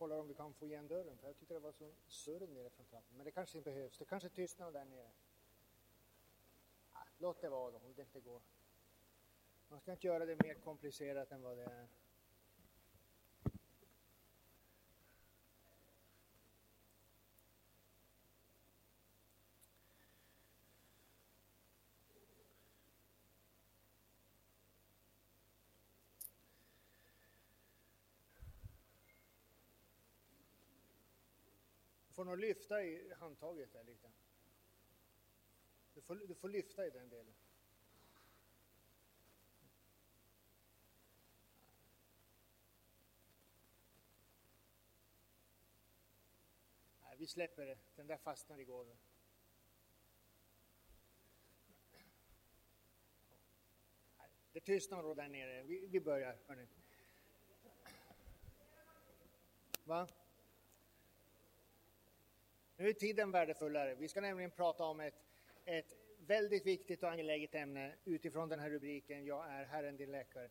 kollar om vi kan få igen dörren, för jag tyckte det var så surr nere från trappan. Men det kanske inte behövs, det kanske tystnar där nere. Ah, låt det vara då, om det inte går. Man ska inte göra det mer komplicerat än vad det är. Får nog lyfta i handtaget där lite. Du får, du får lyfta i den delen. Nej, vi släpper det. Den där fastnade i golvet. Det tystnar då där nere. Vi, vi börjar, hörni. Va? Nu är tiden värdefullare. Vi ska nämligen prata om ett, ett väldigt viktigt och angeläget ämne utifrån den här rubriken Jag är Herren din läkare.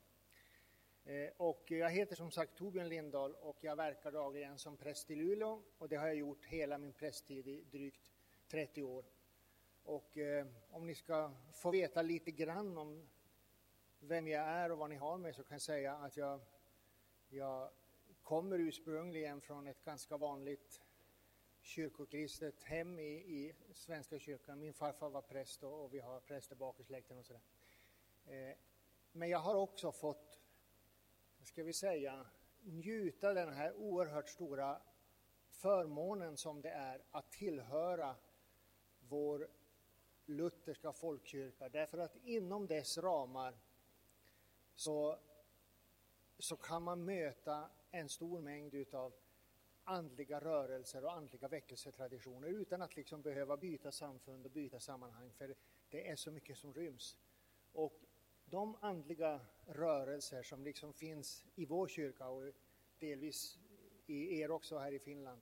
Eh, och jag heter som sagt Torbjörn Lindahl och jag verkar dagligen som präst i Luleå och det har jag gjort hela min prästtid i drygt 30 år. Och eh, om ni ska få veta lite grann om vem jag är och vad ni har mig så kan jag säga att jag, jag kommer ursprungligen från ett ganska vanligt kyrkokristet hem i, i Svenska kyrkan. Min farfar var präst och, och vi har präster bak i släkten och sådär. Eh, men jag har också fått, ska vi säga, njuta den här oerhört stora förmånen som det är att tillhöra vår lutherska folkkyrka. Därför att inom dess ramar så, så kan man möta en stor mängd utav andliga rörelser och andliga väckelsetraditioner utan att liksom behöva byta samfund och byta sammanhang, för det är så mycket som ryms. Och de andliga rörelser som liksom finns i vår kyrka och delvis i er också här i Finland,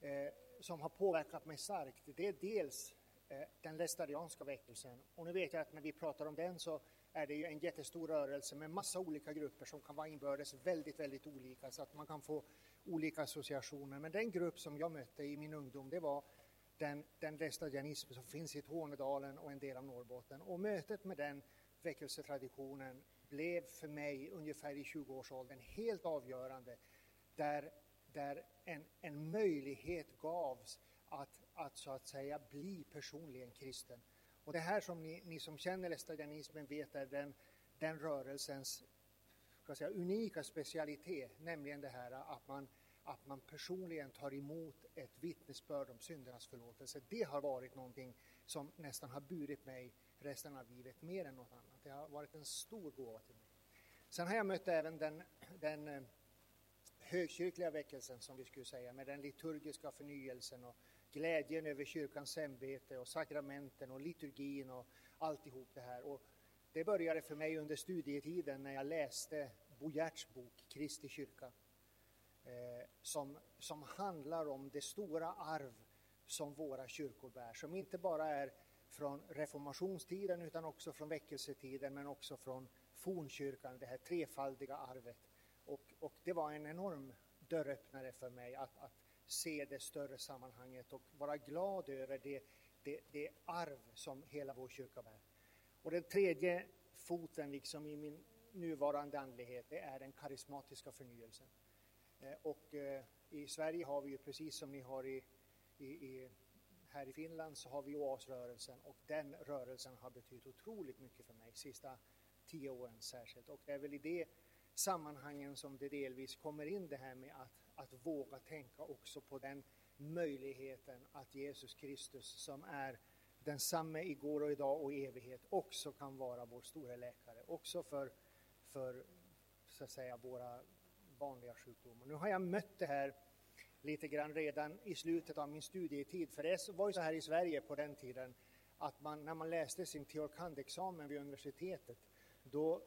eh, som har påverkat mig starkt, det är dels eh, den lästadianska väckelsen. Och nu vet jag att när vi pratar om den så är det ju en jättestor rörelse med massa olika grupper som kan vara inbördes väldigt, väldigt olika så att man kan få olika associationer. Men den grupp som jag mötte i min ungdom, det var den, den restaurianism som finns i Tornedalen och en del av Norrbotten. Och mötet med den väckelsetraditionen blev för mig ungefär i 20-årsåldern helt avgörande, där, där en, en möjlighet gavs att, att så att säga bli personligen kristen. Och det här som ni, ni som känner estadianismen vet är den, den rörelsens ska säga, unika specialitet, nämligen det här att man, att man personligen tar emot ett vittnesbörd om syndernas förlåtelse. Det har varit någonting som nästan har burit mig resten av livet mer än något annat. Det har varit en stor gåva till mig. Sen har jag mött även den, den eh, högkyrkliga väckelsen som vi skulle säga, med den liturgiska förnyelsen och glädjen över kyrkans ämbete och sakramenten och liturgin och alltihop det här. Och det började för mig under studietiden när jag läste Bo Giertz bok Kristi kyrka, eh, som, som handlar om det stora arv som våra kyrkor bär, som inte bara är från reformationstiden utan också från väckelsetiden men också från fornkyrkan, det här trefaldiga arvet. Och, och det var en enorm dörröppnare för mig att, att se det större sammanhanget och vara glad över det, det, det arv som hela vår kyrka bär. Och den tredje foten liksom i min nuvarande andlighet, det är den karismatiska förnyelsen. Eh, och eh, i Sverige har vi ju precis som ni har i, i, i här i Finland så har vi OAS-rörelsen och den rörelsen har betytt otroligt mycket för mig, sista tio åren särskilt. Och det är väl i det sammanhangen som det delvis kommer in det här med att, att våga tänka också på den möjligheten att Jesus Kristus som är densamme igår och idag och i evighet också kan vara vår stora läkare, också för, för så att säga våra vanliga sjukdomar. Nu har jag mött det här lite grann redan i slutet av min studietid, för det var ju så här i Sverige på den tiden att man, när man läste sin teolkand-examen vid universitetet, då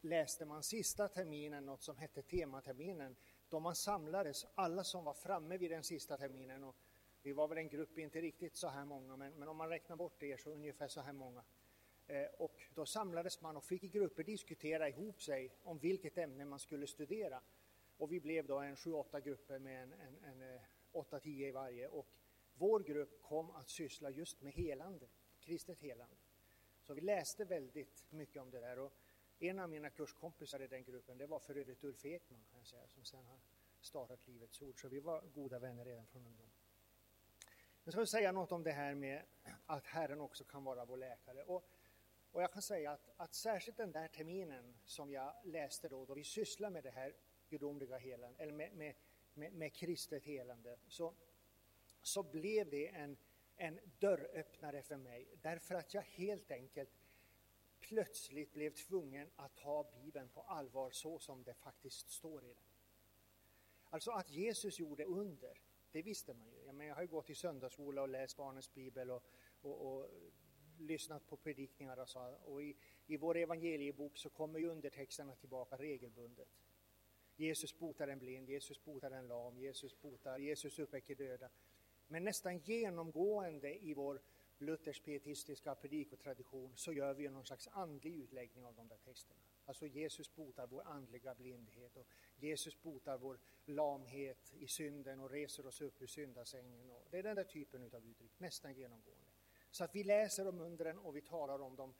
läste man sista terminen något som hette tematerminen, då man samlades, alla som var framme vid den sista terminen, och vi var väl en grupp, inte riktigt så här många, men, men om man räknar bort er så ungefär så här många. Eh, och då samlades man och fick i grupper diskutera ihop sig om vilket ämne man skulle studera. Och vi blev då en sju, åtta grupper med en, en, en, en åtta, tio i varje. Och vår grupp kom att syssla just med helande, kristet helande. Så vi läste väldigt mycket om det där. Och en av mina kurskompisar i den gruppen, det var för övrigt Ulf Ekman, kan jag säga, som sen har startat Livets Ord. Så vi var goda vänner redan från ungdom. Jag ska säga något om det här med att Herren också kan vara vår läkare. Och, och jag kan säga att, att särskilt den där terminen som jag läste då, då vi sysslar med det här gudomliga helandet, eller med, med, med, med kristet helande, så, så blev det en, en dörröppnare för mig. Därför att jag helt enkelt plötsligt blev tvungen att ta Bibeln på allvar så som det faktiskt står i den. Alltså att Jesus gjorde under, det visste man ju. Jag, menar, jag har ju gått i söndagsskola och läst barnens bibel och, och, och lyssnat på predikningar och så. Och i, i vår evangeliebok så kommer ju undertexterna tillbaka regelbundet. Jesus botar en blind, Jesus botar en lam, Jesus botar, Jesus uppväcker döda. Men nästan genomgående i vår Luthers pietistiska predikotradition så gör vi någon slags andlig utläggning av de där texterna. Alltså Jesus botar vår andliga blindhet och Jesus botar vår lamhet i synden och reser oss upp ur syndasängen. Och det är den där typen av uttryck, nästan genomgående. Så att vi läser om undren och vi talar om dem,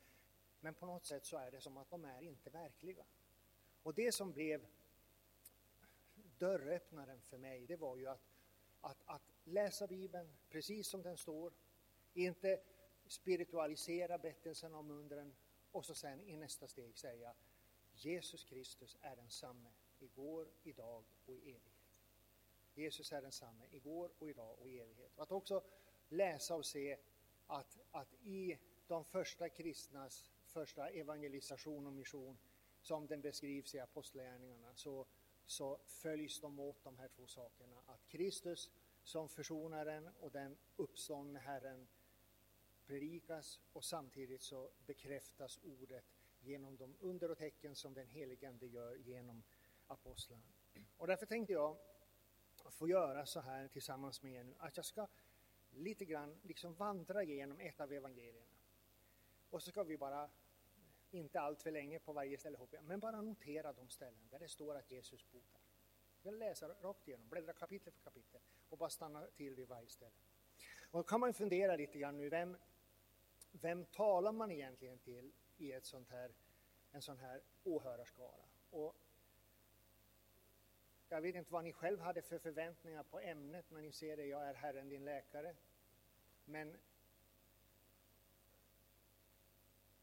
men på något sätt så är det som att de är inte verkliga. Och det som blev dörröppnaren för mig, det var ju att, att, att läsa Bibeln precis som den står, inte spiritualisera berättelsen om undren och så sen i nästa steg säga Jesus Kristus är densamme igår, idag och i evighet. Jesus är densamme igår och idag och i evighet. Och att också läsa och se att, att i de första kristnas första evangelisation och mission som den beskrivs i Apostlagärningarna så, så följs de åt de här två sakerna. Att Kristus som försonaren och den uppståndne Herren predikas och samtidigt så bekräftas ordet genom de under och tecken som den helige Ande gör genom apostlarna. Och därför tänkte jag få göra så här tillsammans med er nu, att jag ska lite grann liksom vandra igenom ett av evangelierna. Och så ska vi bara, inte allt för länge på varje ställe hoppas jag, men bara notera de ställen där det står att Jesus botar. Jag läser rakt igenom, bläddra kapitel för kapitel och bara stanna till vid varje ställe. Och då kan man fundera lite grann nu, vem, vem talar man egentligen till i ett sånt här, en sån här åhörarskara? Och jag vet inte vad ni själv hade för förväntningar på ämnet när ni ser det, jag är Herren din läkare. Men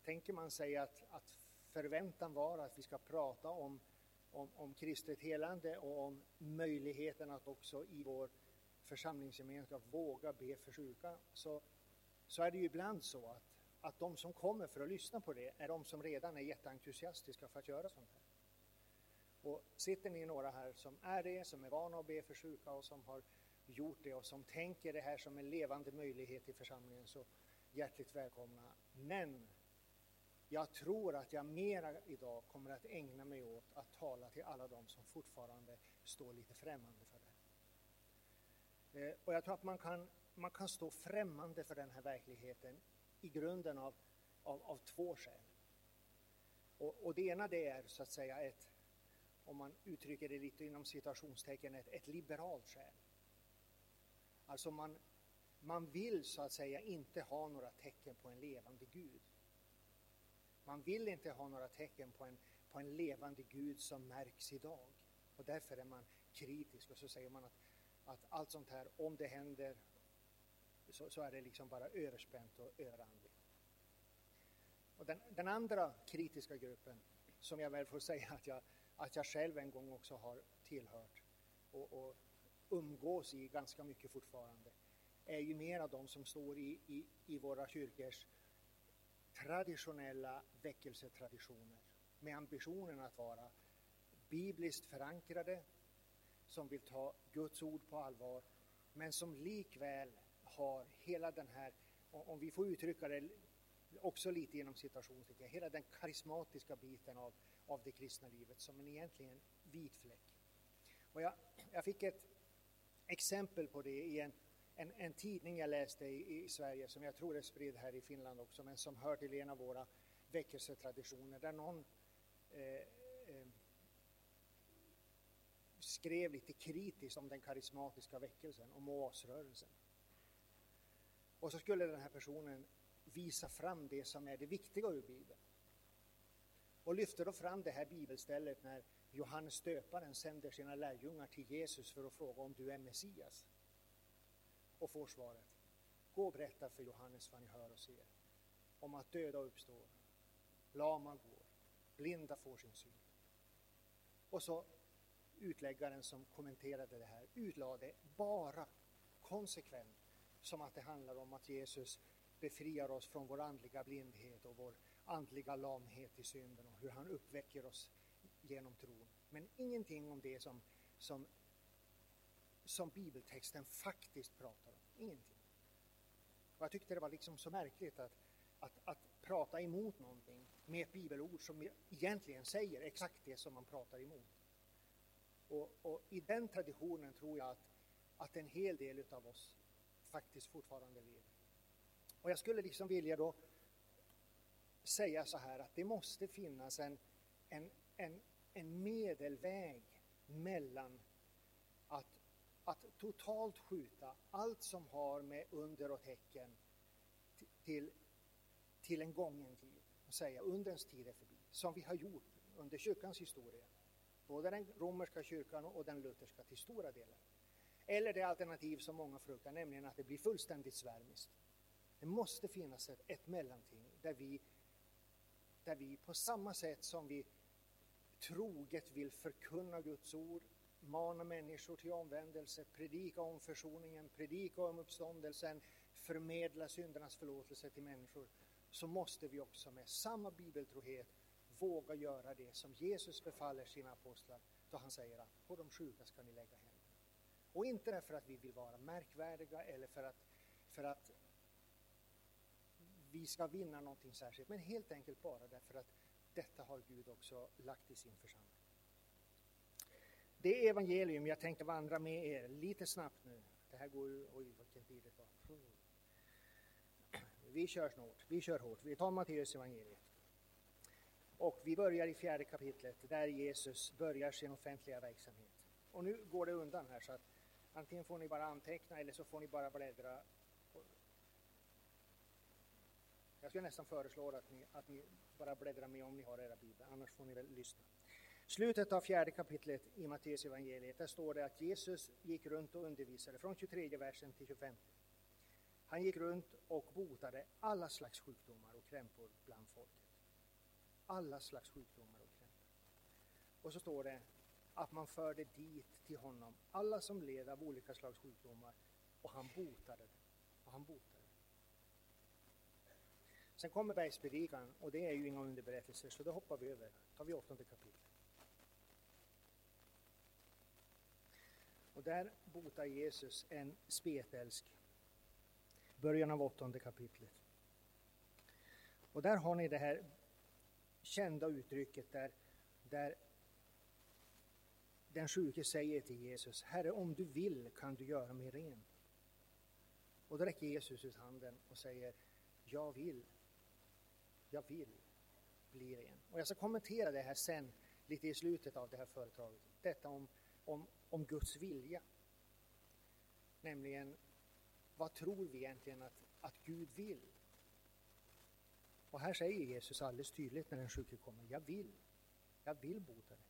tänker man sig att, att förväntan var att vi ska prata om, om, om kristet helande och om möjligheten att också i vår församlingsgemenskap våga be för sjuka, så, så är det ju ibland så att, att de som kommer för att lyssna på det är de som redan är jätteentusiastiska för att göra sånt här. Och sitter ni några här som är det, som är vana att be för sjuka och som har gjort det och som tänker det här som en levande möjlighet i församlingen så hjärtligt välkomna. Men jag tror att jag mera idag kommer att ägna mig åt att tala till alla de som fortfarande står lite främmande för det. Eh, och jag tror att man kan, man kan stå främmande för den här verkligheten i grunden av, av, av två skäl. Och, och det ena det är så att säga ett, om man uttrycker det lite inom citationstecken, ett, ett liberalt skäl. Alltså man, man vill så att säga inte ha några tecken på en levande Gud. Man vill inte ha några tecken på en, på en levande Gud som märks idag. Och därför är man kritisk och så säger man att, att allt sånt här, om det händer, så, så är det liksom bara överspänt och överandligt. Och den, den andra kritiska gruppen, som jag väl får säga att jag, att jag själv en gång också har tillhört och, och umgås i ganska mycket fortfarande, är ju mera de som står i, i, i våra kyrkors traditionella väckelsetraditioner med ambitionen att vara bibliskt förankrade, som vill ta Guds ord på allvar, men som likväl har hela den här, om vi får uttrycka det också lite inom citationstecken, hela den karismatiska biten av, av det kristna livet som en egentligen vit fläck. Och jag, jag fick ett exempel på det i en, en, en tidning jag läste i, i, Sverige som jag tror är spridd här i Finland också, men som hör till en av våra väckelsetraditioner där någon eh, eh, skrev lite kritiskt om den karismatiska väckelsen, om oasrörelsen. Och så skulle den här personen visa fram det som är det viktiga ur Bibeln. Och lyfte då fram det här bibelstället när Johannes döparen sänder sina lärjungar till Jesus för att fråga om du är Messias. Och får svaret, gå och berätta för Johannes vad ni hör och ser. Om att döda uppstår, lama går, blinda får sin syn. Och så utläggaren som kommenterade det här utlade bara konsekvent som att det handlar om att Jesus befriar oss från vår andliga blindhet och vår andliga lamhet i synden och hur han uppväcker oss genom tron. Men ingenting om det som, som, som bibeltexten faktiskt pratar om. Ingenting. Och jag tyckte det var liksom så märkligt att, att, att prata emot någonting med ett bibelord som egentligen säger exakt det som man pratar emot. Och, och i den traditionen tror jag att, att en hel del av oss faktiskt fortfarande lever. Och jag skulle liksom vilja då säga så här att det måste finnas en, en, en, en medelväg mellan att, att totalt skjuta allt som har med under och tecken till, till en gången tid och säga undrens tid är förbi, som vi har gjort under kyrkans historia. Både den romerska kyrkan och den lutherska till stora delar. Eller det alternativ som många fruktar, nämligen att det blir fullständigt svärmiskt. Det måste finnas ett, ett mellanting där vi, där vi på samma sätt som vi troget vill förkunna Guds ord, mana människor till omvändelse, predika om försoningen, predika om uppståndelsen, förmedla syndernas förlåtelse till människor, så måste vi också med samma bibeltrohet våga göra det som Jesus befaller sina apostlar då han säger att på de sjuka ska ni lägga händerna. Och inte därför att vi vill vara märkvärdiga eller för att, för att vi ska vinna någonting särskilt, men helt enkelt bara därför att detta har Gud också lagt i sin församling. Det evangelium jag tänkte vandra med er lite snabbt nu. Det här går ju, oj vilken tid det var. Vi kör snart, vi kör hårt. Vi tar Matteus evangeliet. Och vi börjar i fjärde kapitlet där Jesus börjar sin offentliga verksamhet. Och nu går det undan här så att antingen får ni bara anteckna eller så får ni bara bläddra. Jag skulle nästan föreslå att ni, att ni bara bläddrar med om ni har era biblar, annars får ni väl lyssna. Slutet av fjärde kapitlet i Matteus evangeliet, där står det att Jesus gick runt och undervisade från 23 versen till 25. Han gick runt och botade alla slags sjukdomar och krämpor bland folket alla slags sjukdomar och krämpor. Och så står det att man förde dit till honom alla som led av olika slags sjukdomar och han botade det. Och han botade. Sen kommer bergspredikan och det är ju inga underberättelser så det hoppar vi över. tar vi åttonde kapitlet. Och där botar Jesus en spetälsk. Början av åttonde kapitlet. Och där har ni det här kända uttrycket där, där den sjuke säger till Jesus, Herre om du vill kan du göra mig ren. Och då räcker Jesus ut handen och säger, jag vill, jag vill bli ren. Och jag ska kommentera det här sen, lite i slutet av det här föredraget. Detta om, om, om Guds vilja. Nämligen, vad tror vi egentligen att, att Gud vill? Och här säger Jesus alldeles tydligt när den sjuke kommer, jag vill, jag vill bota dig.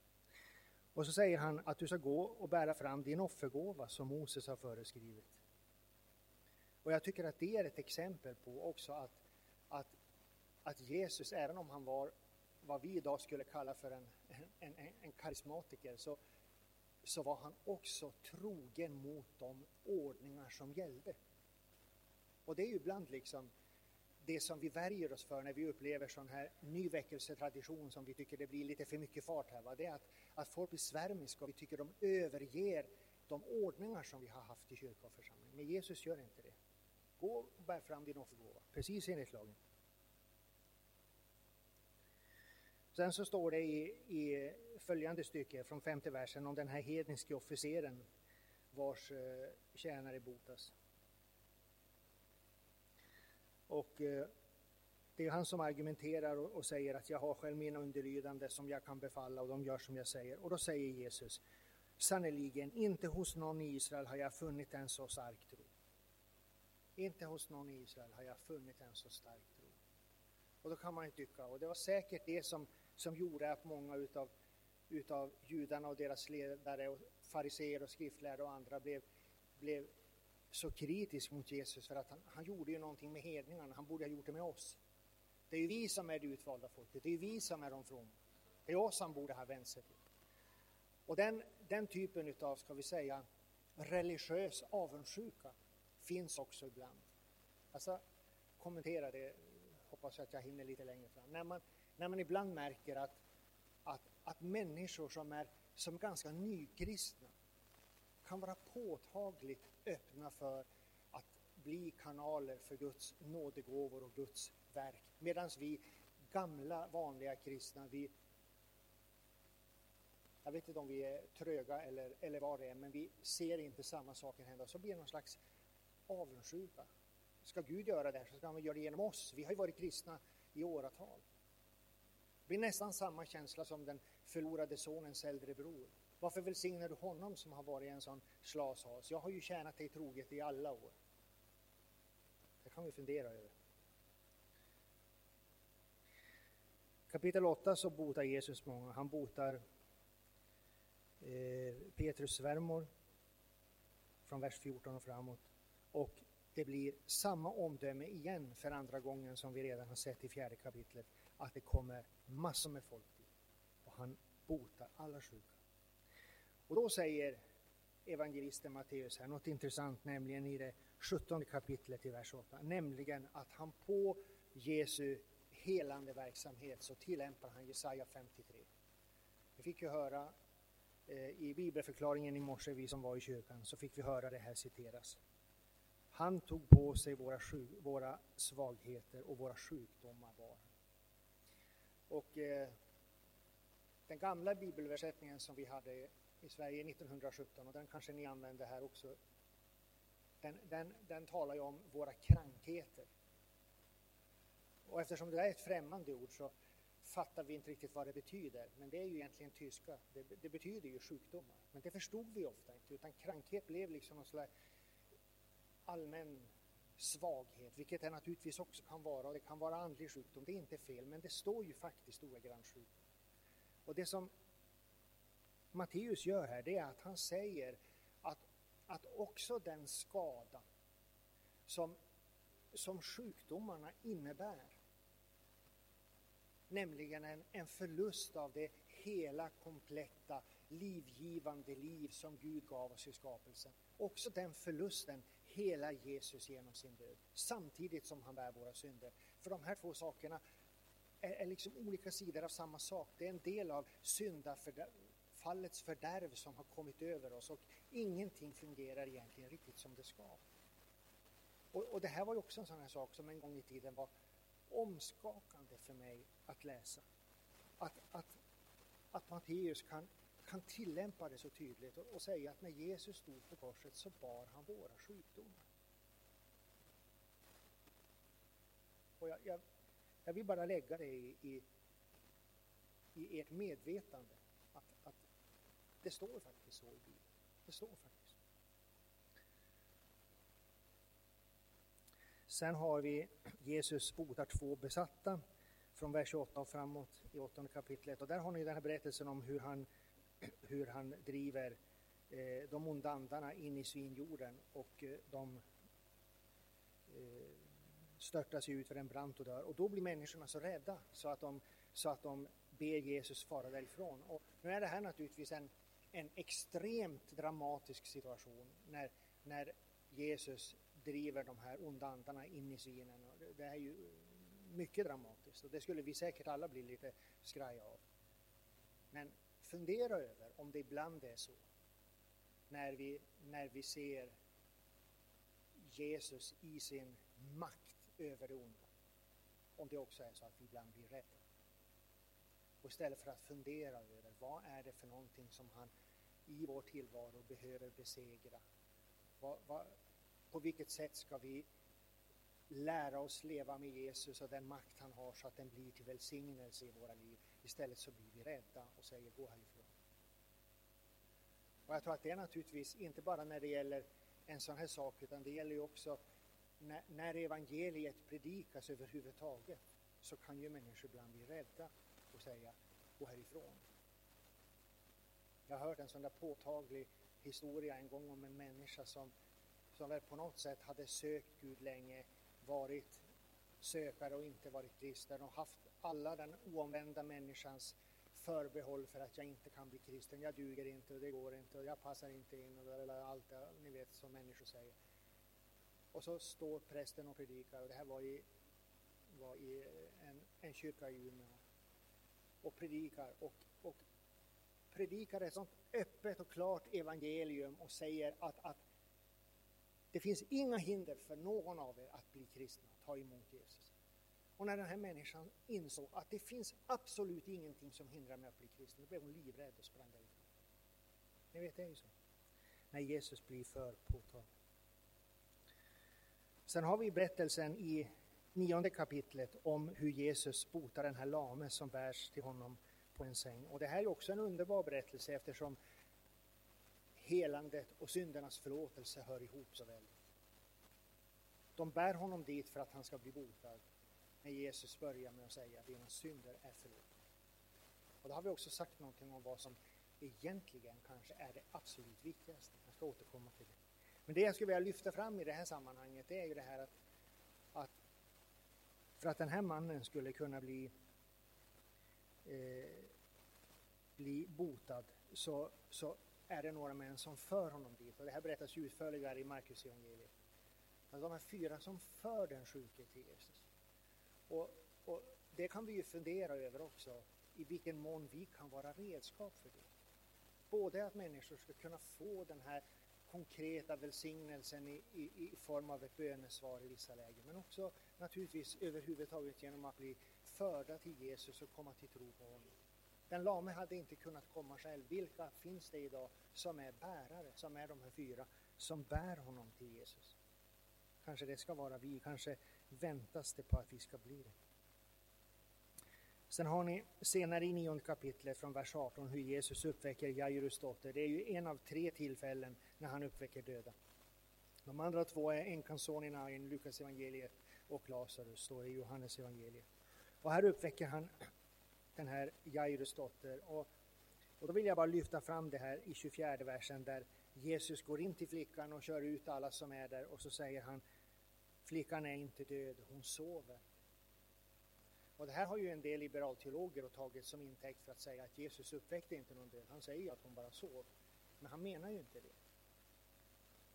Och så säger han att du ska gå och bära fram din offergåva som Moses har föreskrivit. Och jag tycker att det är ett exempel på också att, att, att Jesus, även om han var vad vi idag skulle kalla för en, en, en, en karismatiker, så, så var han också trogen mot de ordningar som gällde. Och det är ju ibland liksom det som vi värjer oss för när vi upplever sån här ny väckelsetradition som vi tycker det blir lite för mycket fart här, va? det är att, att folk blir svärmiska och vi tycker de överger de ordningar som vi har haft i kyrka och församling. Men Jesus gör inte det. Gå och bär fram din offergåva, precis enligt lagen. Sen så står det i, i följande stycke från femte versen om den här hedniske officeren vars eh, tjänare botas. Och eh, det är han som argumenterar och, säger att jag har själv mina underlydande som jag kan befalla och de gör som jag säger. Och då säger Jesus, Sannerligen, inte hos någon i Israel har jag funnit en så stark tro. Inte hos någon i Israel har jag funnit en så stark tro. Och då kan man ju tycka, och det var säkert det som, som gjorde att många utav, utav judarna och deras ledare och fariseer och skriftlärare och andra blev, blev så kritisk mot Jesus för att han, han gjorde ju någonting med hedningarna, han borde ha gjort det med oss. Det är ju vi som är det utvalda folket, det är ju vi som är de fromma. Det är oss han borde ha vänt sig till. Och den, den typen utav, ska vi säga, religiös avundsjuka finns också ibland. Alltså, kommentera det, hoppas att jag hinner lite längre fram. När man, när man ibland märker att, att, att människor som är som ganska nykristna kan vara påtagligt öppna för att bli kanaler för Guds nådegåvor och Guds verk. Medan vi gamla vanliga kristna, vi jag vet inte om vi är tröga eller, eller vad det är, men vi ser inte samma saker hända. Så blir det någon slags avundsjuka. Ska Gud göra det här så ska han göra det genom oss. Vi har ju varit kristna i åratal. Det blir nästan samma känsla som den förlorade sonens äldre bror. Varför välsignar du honom som har varit en sån slashas? Jag har ju tjänat dig troget i alla år. Det kan vi fundera över. Kapitel 8 så botar Jesus många. Han botar eh, Petrus svärmor från vers 14 och framåt. Och det blir samma omdöme igen för andra gången som vi redan har sett i fjärde kapitlet, att det kommer massor med folk dit. Och han botar alla sjuka. Och då säger evangelisten Matteus här något intressant, nämligen i det 17 kapitlet i vers 8, nämligen att han på Jesu helande verksamhet så tillämpar han Jesaja 53. Vi fick ju höra eh, i bibelförklaringen i morse, vi som var i kyrkan, så fick vi höra det här citeras. Han tog på sig våra, våra svagheter och våra sjukdomar var och eh, den gamla bibelöversättningen som vi hade i Sverige 1917, och den kanske ni använde här också, den, den, den talar ju om våra krankheter. Och eftersom det är ett främmande ord så fattar vi inte riktigt vad det betyder, men det är ju egentligen tyska. Det, det betyder ju sjukdomar, men det förstod vi ofta inte, utan krankhet blev liksom någon slags allmän svaghet, vilket det naturligtvis också kan vara, och det kan vara andlig sjukdom, det är inte fel, men det står ju faktiskt ordagrant sjukdom. Och det som Matteus gör här, det är att han säger att, att också den skada som, som sjukdomarna innebär, nämligen en, en förlust av det hela kompletta livgivande liv som Gud gav oss i skapelsen. Också den förlusten hela Jesus genom sin död, samtidigt som han bär våra synder. För de här två sakerna är, är liksom olika sidor av samma sak. Det är en del av syndafallets fördärv som har kommit över oss och ingenting fungerar egentligen riktigt som det ska. Och, och det här var ju också en sån här sak som en gång i tiden var omskakande för mig att läsa. Att, att, att Matteus kan kan tillämpa det så tydligt och, och säga att när Jesus stod på korset så bar han våra sjukdomar. Och jag, jag, jag vill bara lägga det i, i, i ert medvetande att, att det står faktiskt så i Bibeln. Det står faktiskt så. Sen har vi Jesus botar två besatta från vers 28 och framåt i åttonde kapitlet. Och där har ni den här berättelsen om hur han hur han driver eh, de onda andarna in i svinjorden och eh, de eh, störtar sig ut för en brant och dör. Och då blir människorna så rädda så att de, så att de ber Jesus fara därifrån. Och nu är det här naturligtvis en, en extremt dramatisk situation när, när Jesus driver de här onda andarna in i svinen. Och det, det är ju mycket dramatiskt och det skulle vi säkert alla bli lite skraja av. Men fundera över om det ibland är så när vi, när vi ser Jesus i sin makt över det onda. Om det också är så att vi ibland blir rädda. Och istället för att fundera över vad är det för någonting som han i vår tillvaro behöver besegra. Vad, vad, på vilket sätt ska vi lära oss leva med Jesus och den makt han har så att den blir till välsignelse i våra liv. Istället så blir vi rädda och säger gå härifrån. Och jag tror att det är naturligtvis inte bara när det gäller en sån här sak, utan det gäller ju också när, när evangeliet predikas överhuvudtaget, så kan ju människor ibland bli rädda och säga gå härifrån. Jag har hört en sån där påtaglig historia en gång om en människa som, som väl på något sätt hade sökt Gud länge, varit sökare och inte varit kristen och haft alla den oomvända människans förbehåll för att jag inte kan bli kristen. Jag duger inte och det går inte och jag passar inte in och allt det ni vet som människor säger. Och så står prästen och predikar och det här var i, var i en, en kyrka i Umeå och predikar och, och predikar ett sånt öppet och klart evangelium och säger att, att det finns inga hinder för någon av er att bli kristna, ta emot Jesus. Och när den här människan insåg att det finns absolut ingenting som hindrar mig att bli kristen, då blev hon livrädd och sprang därifrån. Ni vet, det är ju så. När Jesus blir för påtaglig. Sen har vi berättelsen i nionde kapitlet om hur Jesus botar den här lame som bärs till honom på en säng. Och det här är också en underbar berättelse eftersom helandet och syndernas förlåtelse hör ihop så väldigt. De bär honom dit för att han ska bli botad när Jesus börjar med att säga att dina synder är förlåtna. Och då har vi också sagt någonting om vad som egentligen kanske är det absolut viktigaste. Jag ska återkomma till det. Men det jag skulle vilja lyfta fram i det här sammanhanget det är ju det här att, att för att den här mannen skulle kunna bli eh, bli botad så, så är det några män som för honom dit. Och det här berättas utförligare i Markus evangeliet. Att de här fyra som för den sjuke till Jesus. Och, och, det kan vi ju fundera över också, i vilken mån vi kan vara redskap för det. Både att människor ska kunna få den här konkreta välsignelsen i, i, i, form av ett bönesvar i vissa lägen, men också naturligtvis överhuvudtaget genom att bli förda till Jesus och komma till tro på honom. Den lame hade inte kunnat komma själv. Vilka finns det idag som är bärare, som är de här fyra, som bär honom till Jesus? Kanske det ska vara vi, kanske väntas det på att vi ska bli det. Sen har ni senare i nionde kapitlet från vers 18 hur Jesus uppväcker Jairus dotter. Det är ju en av tre tillfällen när han uppväcker döda. De andra två är änkans son i Nain, Lukas evangeliet och Lazarus, står i Johannes evangeliet. Och här uppväcker han den här Jairus dotter. Och, och då vill jag bara lyfta fram det här i 24 versen där Jesus går in till flickan och kör ut alla som är där och så säger han Flickan är inte död, hon sover. Och det här har ju en del liberalteologer tagit som intäkt för att säga att Jesus uppväckte inte någon död. Han säger ju att hon bara sov. Men han menar ju inte det.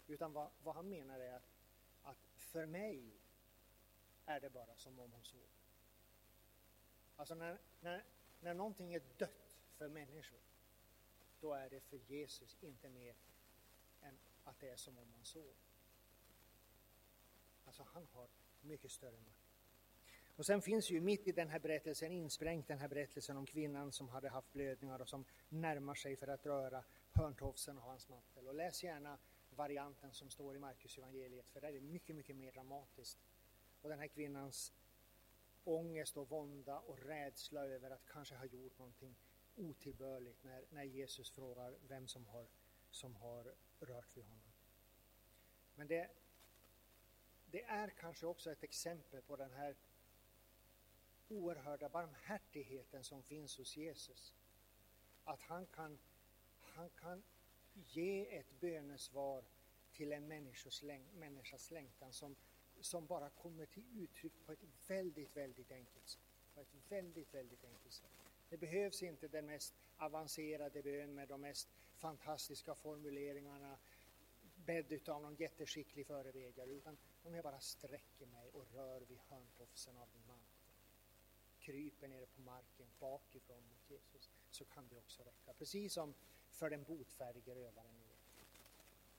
Utan vad, vad han menar är att, att för mig är det bara som om hon sov. Alltså när, när, när någonting är dött för människor, då är det för Jesus inte mer än att det är som om man sov. Alltså han har mycket större makt. Och sen finns ju mitt i den här berättelsen insprängt den här berättelsen om kvinnan som hade haft blödningar och som närmar sig för att röra hörntofsen och hans mantel. Och läs gärna varianten som står i Markus evangeliet för där är det mycket, mycket mer dramatiskt. Och den här kvinnans ångest och vånda och rädsla över att kanske ha gjort någonting otillbörligt när, när Jesus frågar vem som har, som har rört vid honom. Men det, det är kanske också ett exempel på den här oerhörda barmhärtigheten som finns hos Jesus. Att han kan, han kan ge ett bönesvar till en människas, läng människas längtan som, som bara kommer till uttryck på ett väldigt, väldigt enkelt sätt. På ett väldigt, väldigt enkelt sätt. Det behövs inte den mest avancerade bön med de mest fantastiska formuleringarna bädd av någon jätteskicklig förebedjare utan om jag bara sträcker mig och rör vid hörntofsen av din mantel kryper ner på marken bakifrån mot Jesus så kan det också räcka. Precis som för den botfärdige rövaren.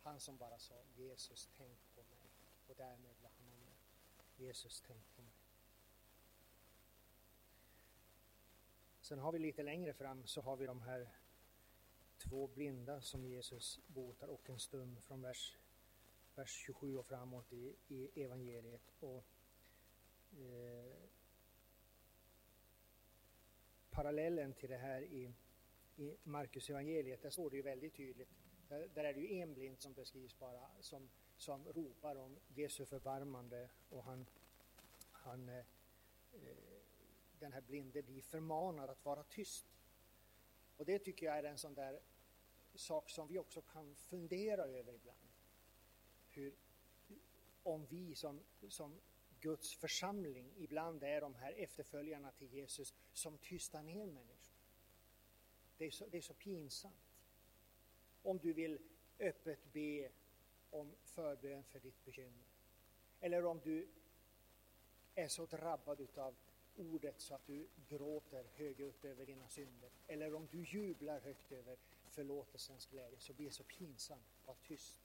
Han som bara sa Jesus tänk på mig och därmed var han om Jesus tänk på mig. Sen har vi lite längre fram så har vi de här två blinda som Jesus botar och en stum från vers, vers 27 och framåt i, i evangeliet. Och, eh, parallellen till det här i, i Markus evangeliet, där står det ju väldigt tydligt. Där, där är det ju en blind som beskrivs bara, som, som ropar om Jesu förbarmande och han, han eh, eh den här blinde blir förmanad att vara tyst. Och det tycker jag är en sån där sak som vi också kan fundera över ibland. Hur, om vi som, som Guds församling ibland är de här efterföljarna till Jesus som tystar ner människor. Det är så, det är så pinsamt. Om du vill öppet be om förbön för ditt bekymmer. Eller om du är så drabbad utav ordet så att du gråter högt upp över dina synder. Eller om du jublar högt över förlåtelsens glädje så blir det så pinsamt. Var tyst.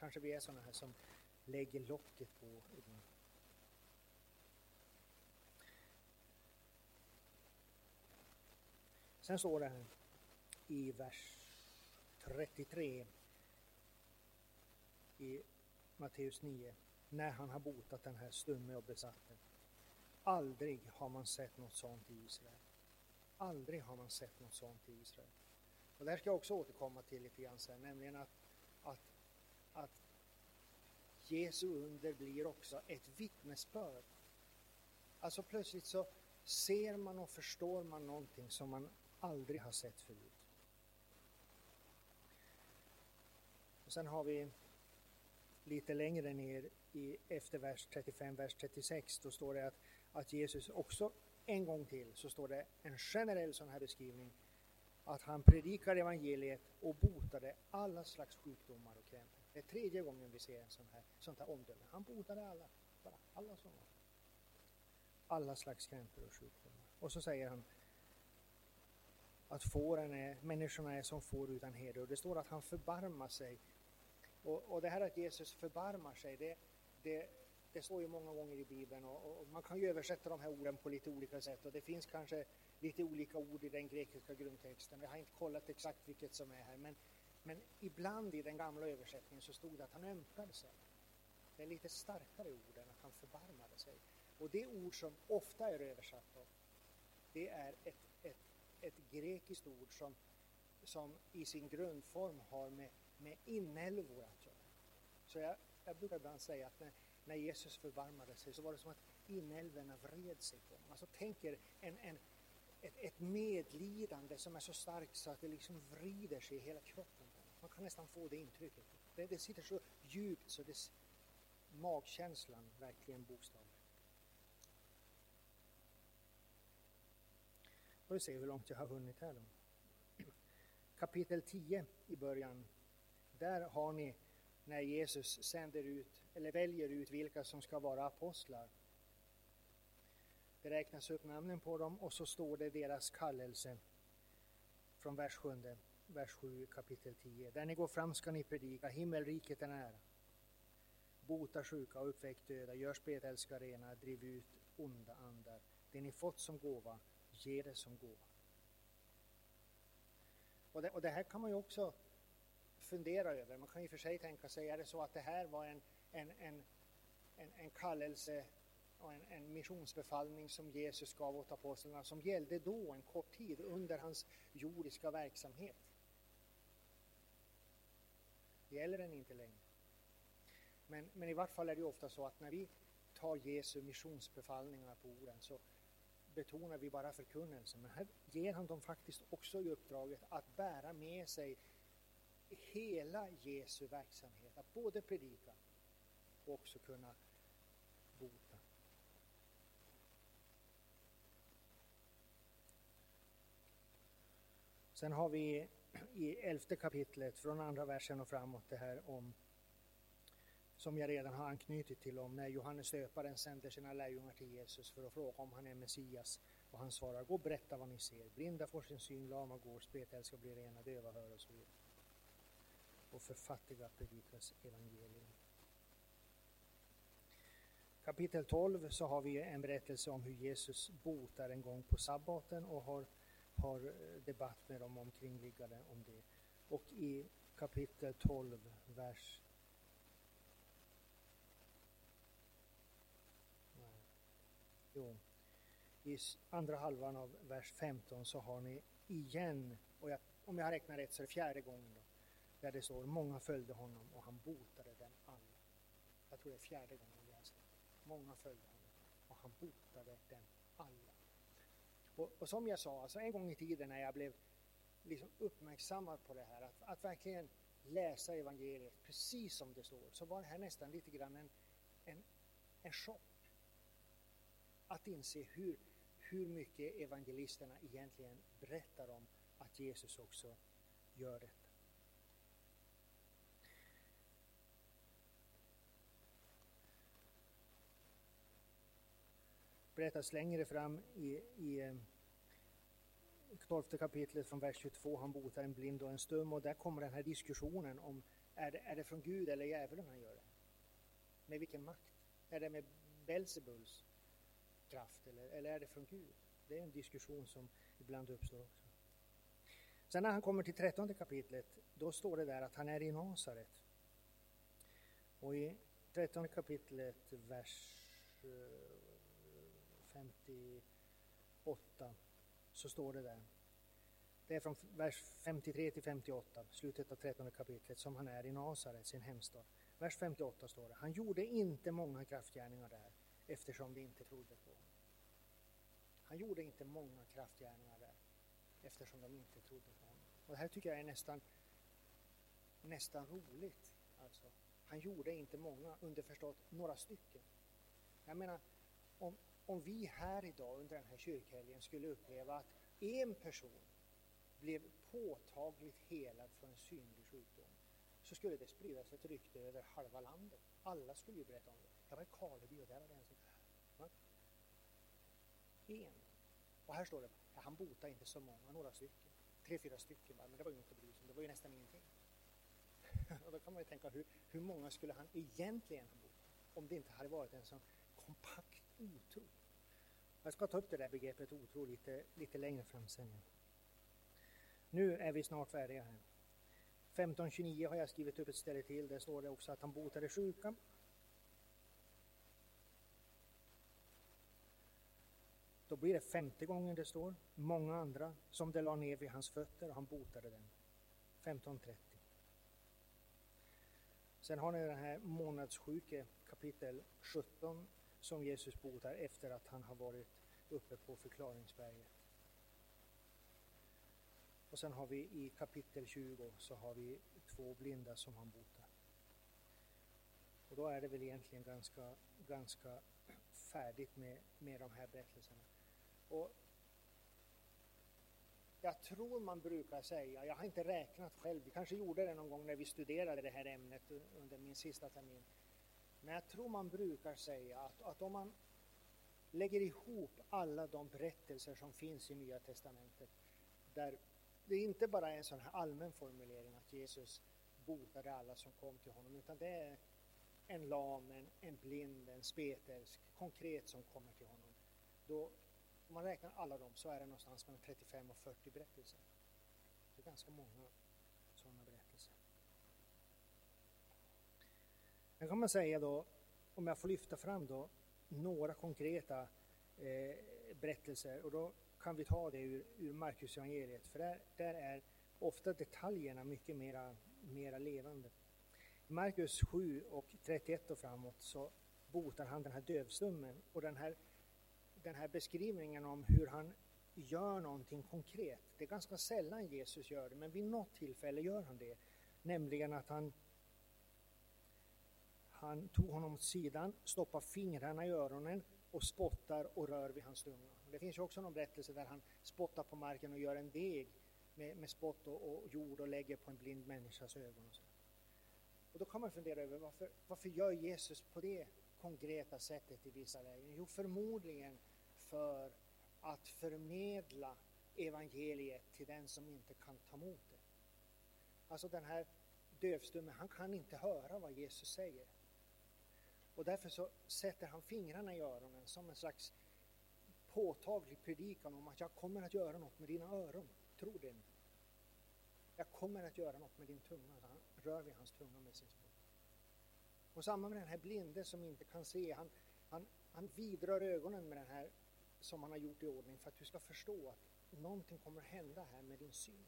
Kanske vi är sådana här som lägger locket på ibland. Sen står det här i vers 33 i Matteus 9, när han har botat den här stumme och besatte. Aldrig har man sett något sånt i Israel. Aldrig har man sett något sånt i Israel. Och det här ska jag också återkomma till lite grann sen, nämligen att, att, att Jesu under blir också ett vittnesbörd. Alltså plötsligt så ser man och förstår man någonting som man aldrig har sett förut. Och sen har vi lite längre ner i efter vers 35, vers 36, då står det att, att Jesus också en gång till så står det en generell sån här beskrivning att han predikade evangeliet och botade alla slags sjukdomar och krämpor. Det är tredje gången vi ser en sån här, sånt här omdöme. Han botade alla, bara alla sådana. Alla slags krämpor och sjukdomar. Och så säger han att fåren är, människorna är som får utan heder. Och det står att han förbarmar sig. Och, och det här att Jesus förbarmar sig, det, det, det står ju många gånger i Bibeln och, och, man kan ju översätta de här orden på lite olika sätt och det finns kanske lite olika ord i den grekiska grundtexten. Jag har inte kollat exakt vilket som är här, men, men ibland i den gamla översättningen så stod det att han ömkade sig. Det är lite starkare ord än att han förbarmade sig. Och det ord som ofta är översatt då, det är ett, ett, ett grekiskt ord som, som i sin grundform har med, med inälvor att göra. Så jag, jag brukar ibland säga att när, när Jesus förbarmade sig så var det som att inälvorna vred sig på honom. Alltså tänk er en, en, ett, ett medlidande som är så starkt så att det liksom vrider sig i hela kroppen. Man kan nästan få det intrycket. Det, det sitter så djupt så det, magkänslan verkligen bokstavligen. Får vi se hur långt jag har hunnit här då. Kapitel 10 i början. Där har ni när Jesus sänder ut, eller väljer ut vilka som ska vara apostlar. Det räknas upp namnen på dem och så står det deras kallelse från vers 7, vers 7 kapitel 10. Där ni går fram ska ni predika, himmelriket är nära. Bota sjuka och uppväck döda, gör spetälska rena, driv ut onda andar. Det ni fått som gåva, ge det som gåva. Och det, och det här kan man ju också fundera över. Man kan ju för sig tänka sig, är det så att det här var en, en, en, en, en kallelse och en, en missionsbefallning som Jesus gav åt apostlarna som gällde då en kort tid under hans jordiska verksamhet? Gäller den inte längre? Men, men i vart fall är det ofta så att när vi tar Jesu missionsbefallningar på orden så betonar vi bara förkunnelsen. Men här ger han dem faktiskt också i uppdraget att bära med sig hela Jesu verksamhet, att både predika och också kunna bota. Sen har vi i elfte kapitlet, från andra versen och framåt, det här om som jag redan har anknutit till om när Johannes döparen sänder sina lärjungar till Jesus för att fråga om han är Messias. Och han svarar, gå och berätta vad ni ser. Blinda får sin syn, lama går, spetälska blir rena, döva hör och så vidare och för fattiga predikas evangelium. Kapitel 12 så har vi en berättelse om hur Jesus botar en gång på sabbaten och har, har eh, debatt med de omkringliggande om det. Och i kapitel 12, vers Jo. I andra halvan av vers 15 så har ni igen, och jag, om jag räknar rätt så är det fjärde gången då, där det står många följde honom och han botade dem alla. Jag tror det är fjärde gången vi läser. Många följde honom och han botade dem alla. Och, och, som jag sa, alltså en gång i tiden när jag blev liksom uppmärksammad på det här, att, att verkligen läsa evangeliet precis som det står, så var det här nästan lite grann en, en, en chock. Att inse hur, hur mycket evangelisterna egentligen berättar om att Jesus också gör detta. Berättas längre fram i, i eh, 12 kapitlet från vers 22, han botar en blind och en stum och där kommer den här diskussionen om är det, är det från Gud eller djävulen han gör det? Med vilken makt? Är det med Belzebuls kraft eller, eller är det från Gud? Det är en diskussion som ibland uppstår också. Sen när han kommer till 13 kapitlet, då står det där att han är i Nasaret. Och i 13 kapitlet, vers eh, 58 så står det där. Det är från vers 53 till 58, slutet av 13 kapitlet, som han är i Nasaret, sin hemstad. Vers 58 står det. Han gjorde inte många kraftgärningar där eftersom de inte trodde på honom. Han gjorde inte många kraftgärningar där eftersom de inte trodde på honom. Och det här tycker jag är nästan, nästan roligt. Alltså, han gjorde inte många, underförstått några stycken. Jag menar, om, om vi här idag under den här kyrkhelgen skulle uppleva att en person blev påtagligt helad från en synlig sjukdom så skulle det spridas ett rykte över halva landet. Alla skulle ju berätta om det. Jag var i Karleby och där var det en som... Va? En. Och här står det, ja, han botade inte så många, några stycken. Tre, fyra stycken bara, men det var ju inte bry det var ju nästan ingenting. och då kan man ju tänka, hur, hur många skulle han egentligen ha botat? Om det inte hade varit en sån kompakt otro. Jag ska ta upp det där begreppet otro lite, lite längre fram sen. Nu är vi snart färdiga här. 1529 har jag skrivit upp ett ställe till. Där står det också att han botade sjuka. Då blir det femte gången det står. Många andra som det la ner vid hans fötter och han botade dem. 1530. Sen har ni den här månadssjuke kapitel 17 som Jesus botar efter att han har varit uppe på förklaringsberget. Och sen har vi i kapitel 20 så har vi två blinda som han botar. Och då är det väl egentligen ganska, ganska färdigt med, med de här berättelserna. Och jag tror man brukar säga, jag har inte räknat själv, vi kanske gjorde det någon gång när vi studerade det här ämnet under min sista termin. Men jag tror man brukar säga att, att om man lägger ihop alla de berättelser som finns i Nya Testamentet, där det inte bara är en sån här allmän formulering att Jesus botade alla som kom till honom, utan det är en lam, en, en blind, en spetälsk, konkret som kommer till honom. Då, om man räknar alla dem så är det någonstans mellan 35 och 40 berättelser. Det är ganska många sådana berättelser. Sen kan man säga då, om jag får lyfta fram då, några konkreta eh, berättelser och då kan vi ta det ur, ur Marcus evangeliet för där, där är ofta detaljerna mycket mera, mera levande. I Markus 7 och 31 och framåt så botar han den här dövstummen och den här, den här beskrivningen om hur han gör någonting konkret. Det är ganska sällan Jesus gör det, men vid något tillfälle gör han det. Nämligen att han han tog honom åt sidan, stoppar fingrarna i öronen och spottar och rör vid hans tunga. Det finns ju också någon berättelse där han spottar på marken och gör en deg med, med spott och, och, jord och lägger på en blind människas ögon. Och, så. och då kan man fundera över varför, varför gör Jesus på det konkreta sättet i vissa lägen? Jo, förmodligen för att förmedla evangeliet till den som inte kan ta emot det. Alltså den här dövstumme, han kan inte höra vad Jesus säger. Och därför så sätter han fingrarna i öronen som en slags påtaglig predikan om att jag kommer att göra något med dina öron. Tro det nu. Jag kommer att göra något med din tunga. Så han rör vid hans tunga med sin spott. Och samma med den här blinde som inte kan se. Han, han, han vidrör ögonen med den här som han har gjort i ordning för att du ska förstå att någonting kommer att hända här med din syn.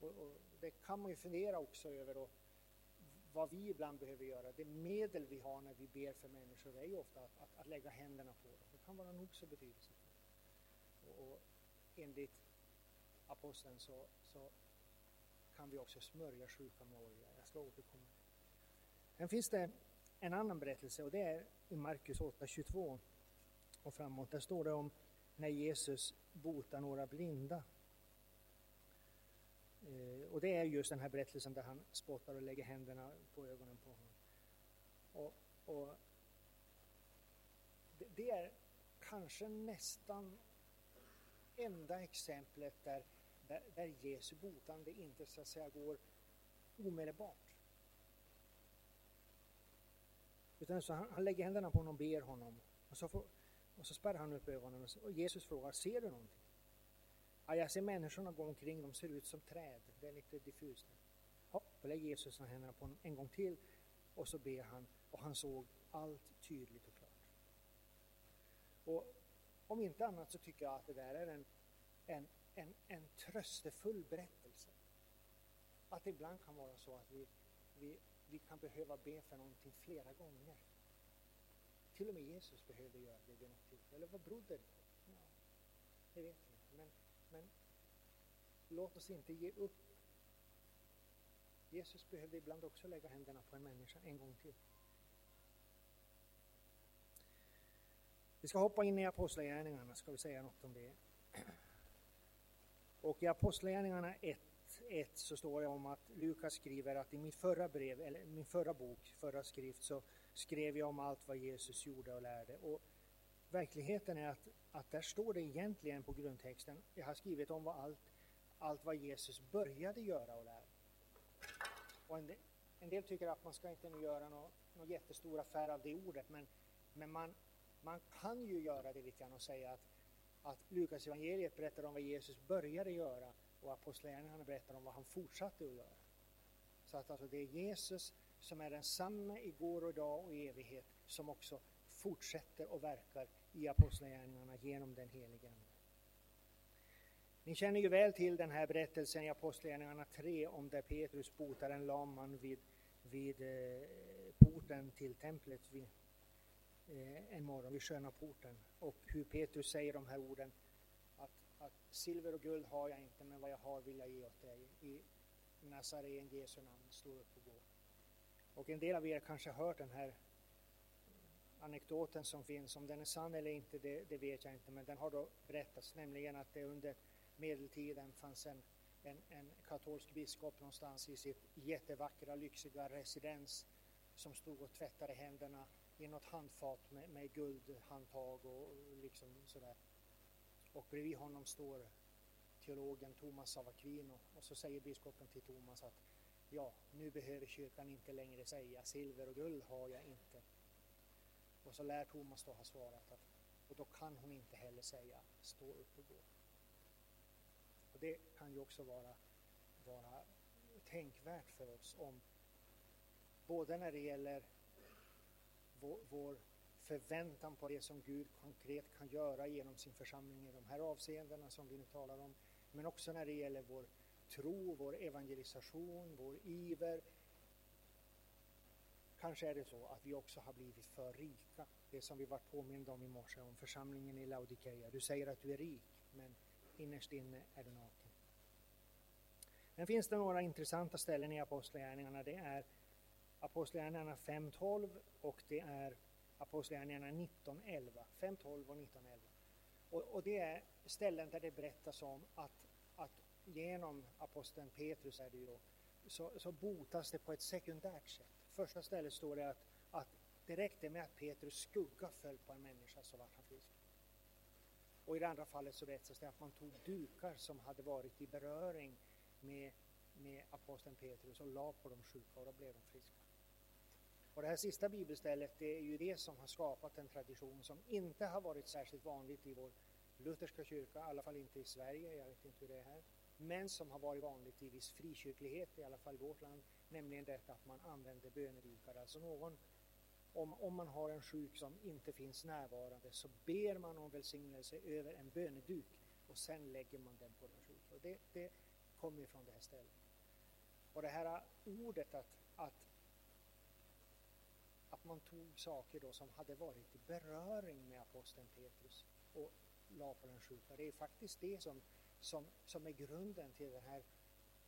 Och, och det kan man ju fundera också över och vad vi ibland behöver göra. Det medel vi har när vi ber för människor är ju ofta att, att, att lägga händerna på dem. Det kan vara nog så betydelsefullt. Och, och enligt aposteln så, så kan vi också smörja sjuka med olja. Jag ska återkomma. Sen finns det en annan berättelse och det är i Markus 8.22 och framåt. Där står det om när Jesus botar några blinda. Eh, och det är just den här berättelsen där han spottar och lägger händerna på ögonen på honom. Och, och det, det är kanske nästan enda exemplet där, där, där Jesu botande inte så att säga går omedelbart. Utan så han, han lägger händerna på honom och ber honom. Och så, får, och så spärrar han upp ögonen och, och Jesus frågar, ser du någonting? Ja, jag ser människorna gå omkring, de ser ut som träd. Det är lite diffust. Ja, då lägger Jesus händerna på honom en gång till och så ber han och han såg allt tydligt och klart. Och om inte annat så tycker jag att det där är en, en, en, en tröstefull berättelse. Att det ibland kan vara så att vi, vi, vi kan behöva be för någonting flera gånger. Till och med Jesus behövde göra det vid något tillfälle. Eller vad berodde det på? Ja, det vet vi inte. Men, men låt oss inte ge upp. Jesus behövde ibland också lägga händerna på en människa en gång till. Vi ska hoppa in i Apostlagärningarna, ska vi säga något om det. Och i Apostlagärningarna 1, 1 så står det om att Lukas skriver att i min förra brev, eller min förra bok, förra skrift, så skrev jag om allt vad Jesus gjorde och lärde. Och verkligheten är att, att där står det egentligen på grundtexten, jag har skrivit om vad allt, allt vad Jesus började göra och lära. Och en, del, en del tycker att man ska inte göra någon, någon jättestor affär av det ordet, men, men man, man kan ju göra det lite grann och säga att, att Lukas evangeliet berättar om vad Jesus började göra och apostlagärningarna berättar om vad han fortsatte att göra. Så att alltså det är Jesus som är densamme igår och idag och i evighet som också fortsätter och verkar i apostlagärningarna genom den helige Ande. Ni känner ju väl till den här berättelsen i Apostlagärningarna 3 om där Petrus botar en lam man vid, vid eh, porten till templet vid, eh, en morgon vid sköna porten och hur Petrus säger de här orden att, att silver och guld har jag inte men vad jag har vill jag ge åt dig. I Nazaren Jesu namn, stå upp och gå. Och en del av er kanske har hört den här anekdoten som finns. Om den är sann eller inte, det, det, vet jag inte, men den har då berättats, nämligen att det under medeltiden fanns en, en, en katolsk biskop någonstans i sitt jättevackra, lyxiga residens som stod och tvättade händerna i något handfat med, med guldhandtag och, och liksom sådär. Och bredvid honom står teologen Thomas av Aquino och så säger biskopen till Thomas att ja, nu behöver kyrkan inte längre säga silver och guld har jag inte. Och så lär Thomas då ha svarat att och då kan hon inte heller säga stå upp och gå. Och det kan ju också vara, vara tänkvärt för oss om både när det gäller vår, vår förväntan på det som Gud konkret kan göra genom sin församling i de här avseendena som vi nu talar om, men också när det gäller vår tro, vår evangelisation, vår iver. Kanske är det så att vi också har blivit för rika. Det som vi var påminda om i morse om församlingen i Laodikeia. Du säger att du är rik, men innerst inne är du naken. Men finns det några intressanta ställen i Apostlagärningarna. Det är Apostlagärningarna 5.12 och det är Apostlagärningarna 19.11. 5.12 och 19.11. Och, och det är ställen där det berättas om att, att genom aposteln Petrus är det ju då, så, så botas det på ett sekundärt sätt. Första stället står det att, att det räckte med att Petrus skugga föll på en människa så vart han frisk. Och i det andra fallet så berättas det att man tog dukar som hade varit i beröring med, med aposteln Petrus och la på de sjuka och då blev de friska. Och det här sista bibelstället det är ju det som har skapat en tradition som inte har varit särskilt vanligt i vår lutherska kyrka, i alla fall inte i Sverige, jag vet inte hur det är här, men som har varit vanligt i viss frikyrklighet, i alla fall i vårt land, nämligen detta att man använder bönedukar. Alltså någon, om, om man har en sjuk som inte finns närvarande så ber man om välsignelse över en böneduk och sen lägger man den på den sjuka. Och det, det kommer från det här stället. Och det här ordet att, att, att man tog saker då som hade varit i beröring med aposteln Petrus och la på den sjuka. Det är faktiskt det som, som, som är grunden till den här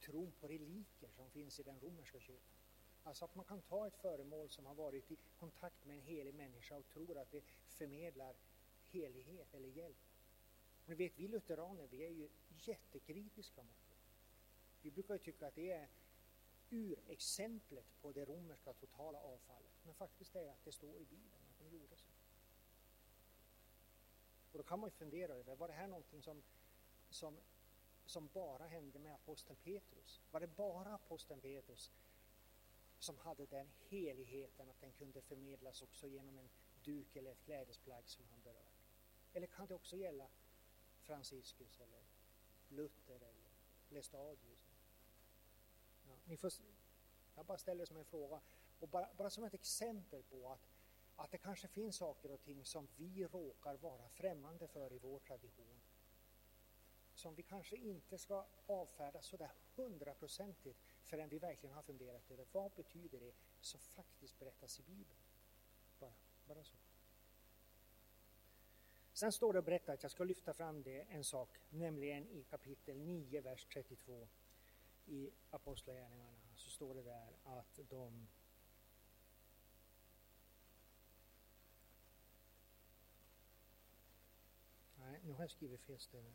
tron på reliker som finns i den romerska kyrkan. Alltså att man kan ta ett föremål som har varit i kontakt med en helig människa och tror att det förmedlar helighet eller hjälp. Ni vet, vi lutheraner, vi är ju jättekritiska mot det. Vi brukar ju tycka att det är urexemplet på det romerska totala avfallet. Men faktiskt är att det står i Bibeln att de gjorde så. Och då kan man ju fundera över, var det här någonting som, som, som bara hände med aposteln Petrus? Var det bara aposteln Petrus som hade den heligheten att den kunde förmedlas också genom en duk eller ett klädesplagg som han berörde? Eller kan det också gälla Franciscus eller Luther eller Lestadius? Ja, ni får, jag bara ställer det som en fråga och bara, bara som ett exempel på att, att det kanske finns saker och ting som vi råkar vara främmande för i vår tradition som vi kanske inte ska avfärda sådär hundraprocentigt förrän vi verkligen har funderat över vad betyder det som faktiskt berättas i Bibeln. Bara, bara så. Sen står det och berättar att jag ska lyfta fram det en sak, nämligen i kapitel 9, vers 32 i Apostlagärningarna så står det där att de Nej, nu har jag skrivit fel ställe.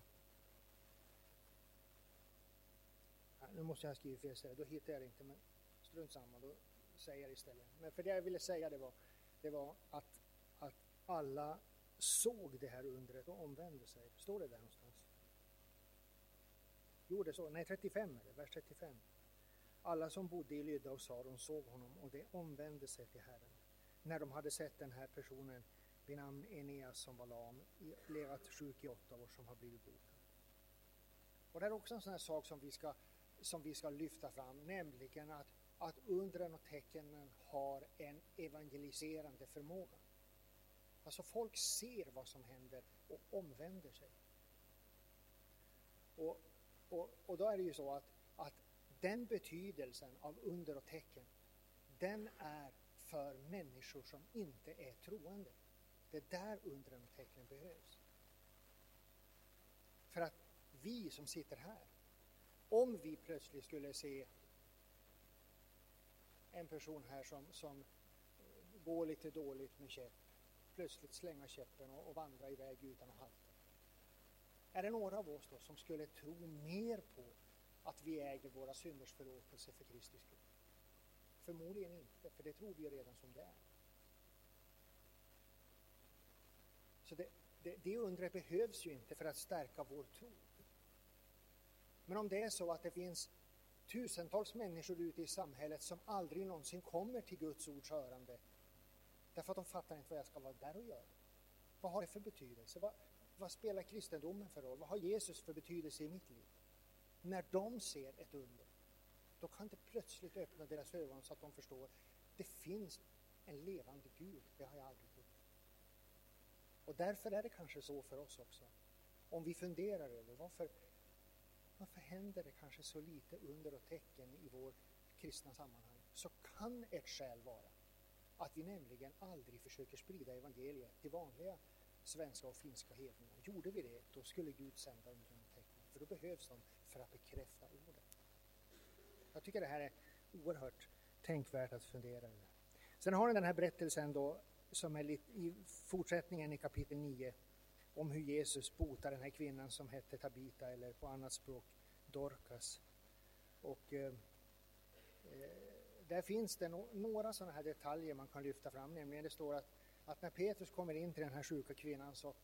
Nu måste jag ha skrivit fel ställe, då hittar jag det inte, men strunt samma, då säger jag det istället. Men för det jag ville säga det var, det var att, att alla såg det här undret och omvände sig. Står det där någonstans? Jo, det så. Nej, 35 är det, vers 35. Alla som bodde i Lydda och Saron såg honom och de omvände sig till Herren. När de hade sett den här personen vid namn Eneas som var lam, levat sjuk i åtta år, som har blivit botad. Och det är också en sån här sak som vi ska, som vi ska lyfta fram, nämligen att, att undren och tecknen har en evangeliserande förmåga. Alltså folk ser vad som händer och omvänder sig. Och, och, och då är det ju så att, att den betydelsen av under och tecken, den är för människor som inte är troende. Det är där undren och tecknen behövs. För att vi som sitter här, om vi plötsligt skulle se en person här som, som går lite dåligt med käpp, plötsligt slänga käppen och, och vandra iväg utan att halta. Är det några av oss då som skulle tro mer på att vi äger våra synders förlåtelse för Kristi skull? Förmodligen inte, för det tror vi redan som det är. Så det, det, det undret behövs ju inte för att stärka vår tro. Men om det är så att det finns tusentals människor ute i samhället som aldrig någonsin kommer till Guds ords hörande därför att de fattar inte vad jag ska vara där och göra. Vad har det för betydelse? Vad, vad spelar kristendomen för roll? Vad har Jesus för betydelse i mitt liv? När de ser ett under, då kan det plötsligt öppna deras ögon så att de förstår det finns en levande Gud, det har jag aldrig trott. Och därför är det kanske så för oss också. Om vi funderar över varför, varför händer det kanske så lite under och tecken i vår kristna sammanhang, så kan ett skäl vara att vi nämligen aldrig försöker sprida evangeliet till vanliga svenska och finska hedningar. Gjorde vi det, då skulle Gud sända under och tecken, för då behövs de för att bekräfta ordet. Jag tycker det här är oerhört tänkvärt att fundera över. Sen har den den här berättelsen då, som är lite, i fortsättningen i kapitel 9, om hur Jesus botar den här kvinnan som hette Tabita, eller på annat språk Dorcas. Och eh, eh där finns det no några sådana här detaljer man kan lyfta fram, nämligen det står att, att när Petrus kommer in till den här sjuka kvinnan så,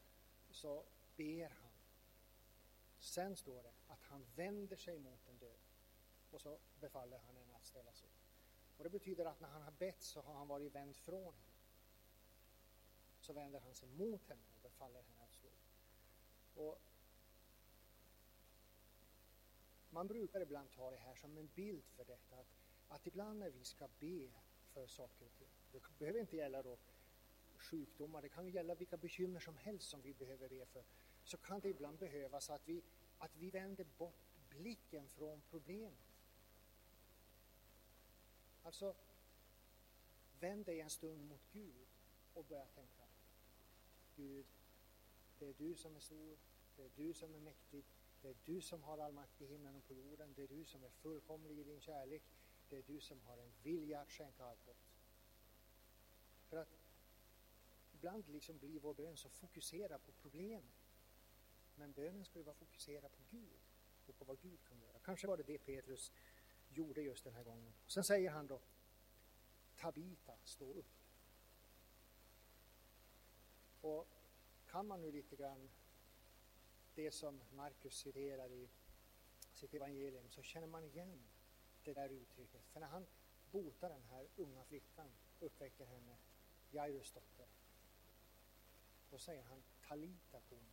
så ber han. Sen står det att han vänder sig mot den död och så befaller han henne att ställa sig upp. Och det betyder att när han har bett så har han varit vänd från henne. Så vänder han sig mot henne och befaller henne att upp. Och man brukar ibland ta det här som en bild för detta att att ibland när vi ska be för saker och ting, det behöver inte gälla då sjukdomar, det kan gälla vilka bekymmer som helst som vi behöver be för, så kan det ibland behövas att vi, att vi vänder bort blicken från problemet. Alltså, vänd dig en stund mot Gud och börja tänka. Gud, det är du som är stor, det är du som är mäktig, det är du som har all makt i himlen och på jorden, det är du som är fullkomlig i din kärlek, det är du som har en vilja att skänka allt gott. För att ibland liksom blir vår bön så fokuserad på problemet. Men bönen ska ju vara fokuserad på Gud och på vad Gud kan göra. Kanske var det det Petrus gjorde just den här gången. Sen säger han då Tabita, stå upp. Och kan man nu lite grann det som Markus citerar i sitt evangelium så känner man igen det där uttrycket. För när han botar den här unga flickan, uppväcker henne, Jairus dotter, då säger han Talita kum.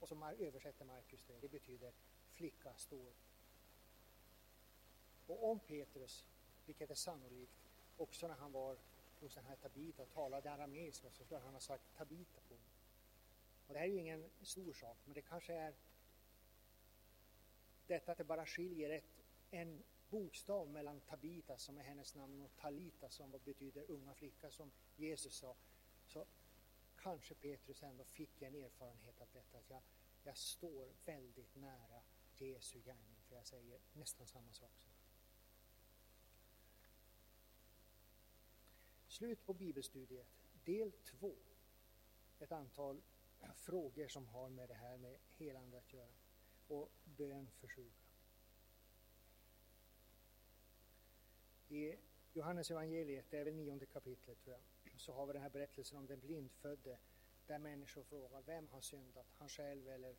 Och som översätter Markus det, det betyder flicka står. Och om Petrus, vilket är sannolikt, också när han var hos den här Tabita och talade arameiska så skulle han ha sagt Tabita kum. Och det här är ju ingen stor sak, men det kanske är detta att det bara skiljer ett, en bokstav mellan Tabita som är hennes namn och Talita som betyder unga flicka som Jesus sa. Så kanske Petrus ändå fick en erfarenhet av detta att jag, jag står väldigt nära Jesu gärning för jag säger nästan samma sak som han. Slut på bibelstudiet, del 2. Ett antal frågor som har med det här med helande att göra och bön för sjuka. I Johannes evangeliet, det är väl nionde kapitlet tror jag, så har vi den här berättelsen om den blindfödde där människor frågar vem har syndat, han själv eller,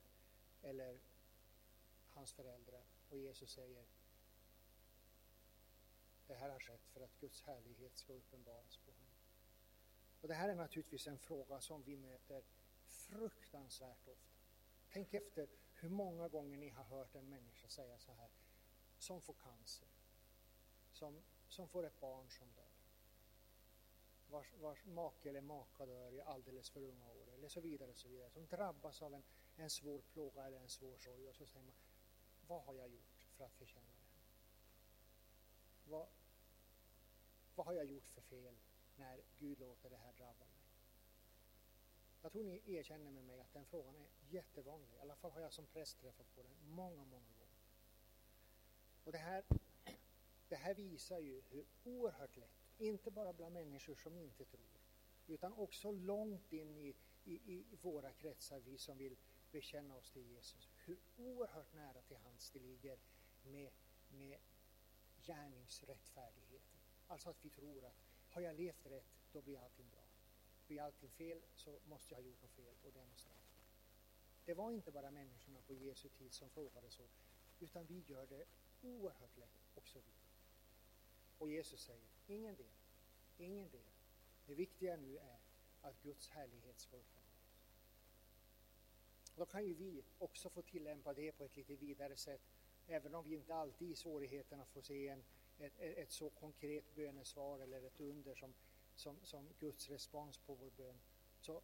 eller hans föräldrar? Och Jesus säger det här har skett för att Guds härlighet ska uppenbaras på honom. Och det här är naturligtvis en fråga som vi möter fruktansvärt ofta. Tänk efter hur många gånger ni har hört en människa säga så här, som får cancer, som, som får ett barn som dör, vars, vars make eller maka dör i alldeles för unga år, eller så vidare, så vidare, som drabbas av en, en svår plåga eller en svår sorg och så säger man, vad har jag gjort för att förtjäna det? Vad, vad har jag gjort för fel när Gud låter det här drabba mig? Jag tror ni erkänner med mig att den frågan är jättevanlig. I alla fall har jag som präst träffat på den många, många gånger. Och det här, det här visar ju hur oerhört lätt, inte bara bland människor som inte tror, utan också långt in i, i, i våra kretsar, vi som vill bekänna oss till Jesus, hur oerhört nära till hans det ligger med, med gärningsrättfärdigheten. Alltså att vi tror att har jag levt rätt, då blir allting bra blir allting fel så måste jag ha gjort något fel och det är något straff. Det var inte bara människorna på Jesu tid som frågade så, utan vi gör det oerhört lätt också vi. Och Jesus säger, ingen del, ingen del. Det viktiga nu är att Guds härlighet ska uppenbaras. Då kan ju vi också få tillämpa det på ett lite vidare sätt, även om vi inte alltid i svårigheterna får se en, ett, ett så konkret bönesvar eller ett under som som, som Guds respons på vår bön, så,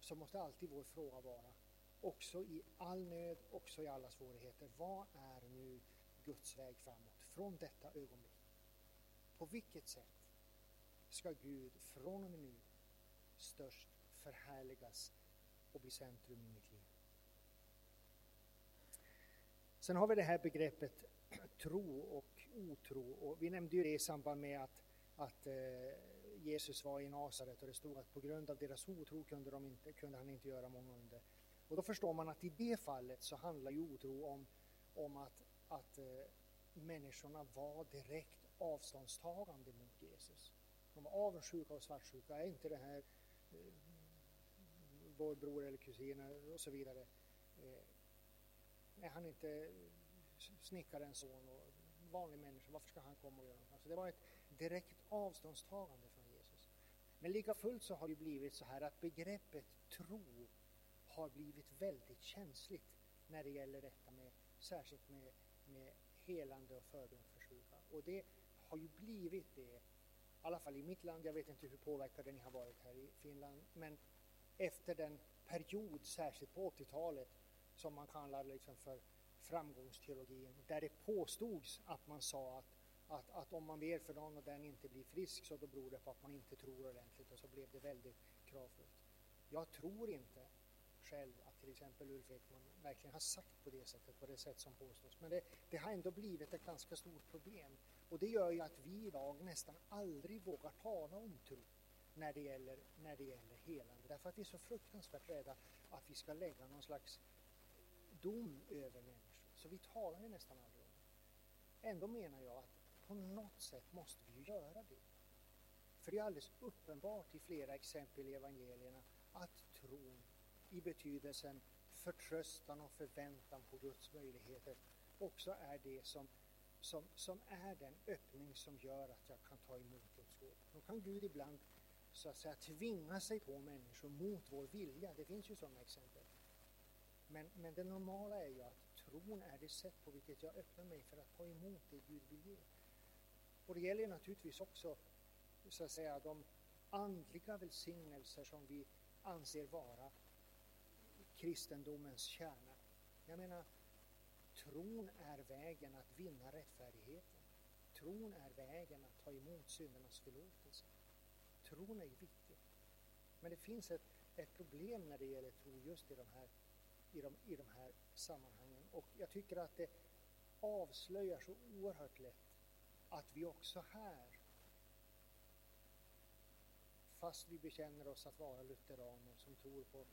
så måste alltid vår fråga vara, också i all nöd, också i alla svårigheter, vad är nu Guds väg framåt från detta ögonblick? På vilket sätt ska Gud från och med nu störst förhärligas och bli centrum i mitt liv? Sen har vi det här begreppet tro och otro och vi nämnde ju det i samband med att, att eh, Jesus var i Nasaret och det stod att på grund av deras otro kunde, de inte, kunde han inte göra många under. Och då förstår man att i det fallet så handlar ju otro om, om att, att eh, människorna var direkt avståndstagande mot Jesus. De var avundsjuka och svartsjuka. Är inte det här eh, vår bror eller kusin och så vidare? Eh, är han inte snickarens son och vanlig människa, varför ska han komma och göra något? Alltså det var ett direkt avståndstagande men lika fullt så har det blivit så här att begreppet tro har blivit väldigt känsligt när det gäller detta med, särskilt med, med helande och förbön för sjuka. Och det har ju blivit det, i alla fall i mitt land, jag vet inte hur påverkade ni har varit här i Finland, men efter den period, särskilt på 80-talet, som man kallar liksom för framgångsteologin där det påstods att man sa att, att, att om man ber för någon och den inte blir frisk så då beror det på att man inte tror ordentligt och så blev det väldigt kravfullt. Jag tror inte själv att till exempel Ulf Ekman verkligen har sagt på det sättet, på det sätt som påstås. Men det, det har ändå blivit ett ganska stort problem. Och det gör ju att vi idag nästan aldrig vågar tala om tro när det gäller, när det gäller helande. Därför att vi är så fruktansvärt rädda att vi ska lägga någon slags dom över människor. Så vi talar ju nästan aldrig om det. Ändå menar jag att på något sätt måste vi ju göra det. För det är alldeles uppenbart i flera exempel i evangelierna att tron i betydelsen förtröstan och förväntan på Guds möjligheter också är det som, som, som är den öppning som gör att jag kan ta emot Guds gåva. Då kan Gud ibland så att säga tvinga sig på människor mot vår vilja. Det finns ju sådana exempel. Men, men det normala är ju att tron är det sätt på vilket jag öppnar mig för att ta emot det Gud vill ge. Och det gäller naturligtvis också så att säga de andliga välsignelser som vi anser vara kristendomens kärna. Jag menar, tron är vägen att vinna rättfärdigheten. Tron är vägen att ta emot syndernas förlåtelse. Tron är viktig. Men det finns ett, ett problem när det gäller tro just i de, här, i, de, i de här sammanhangen. Och jag tycker att det avslöjar så oerhört lätt att vi också här, fast vi bekänner oss att vara lutheraner som tror på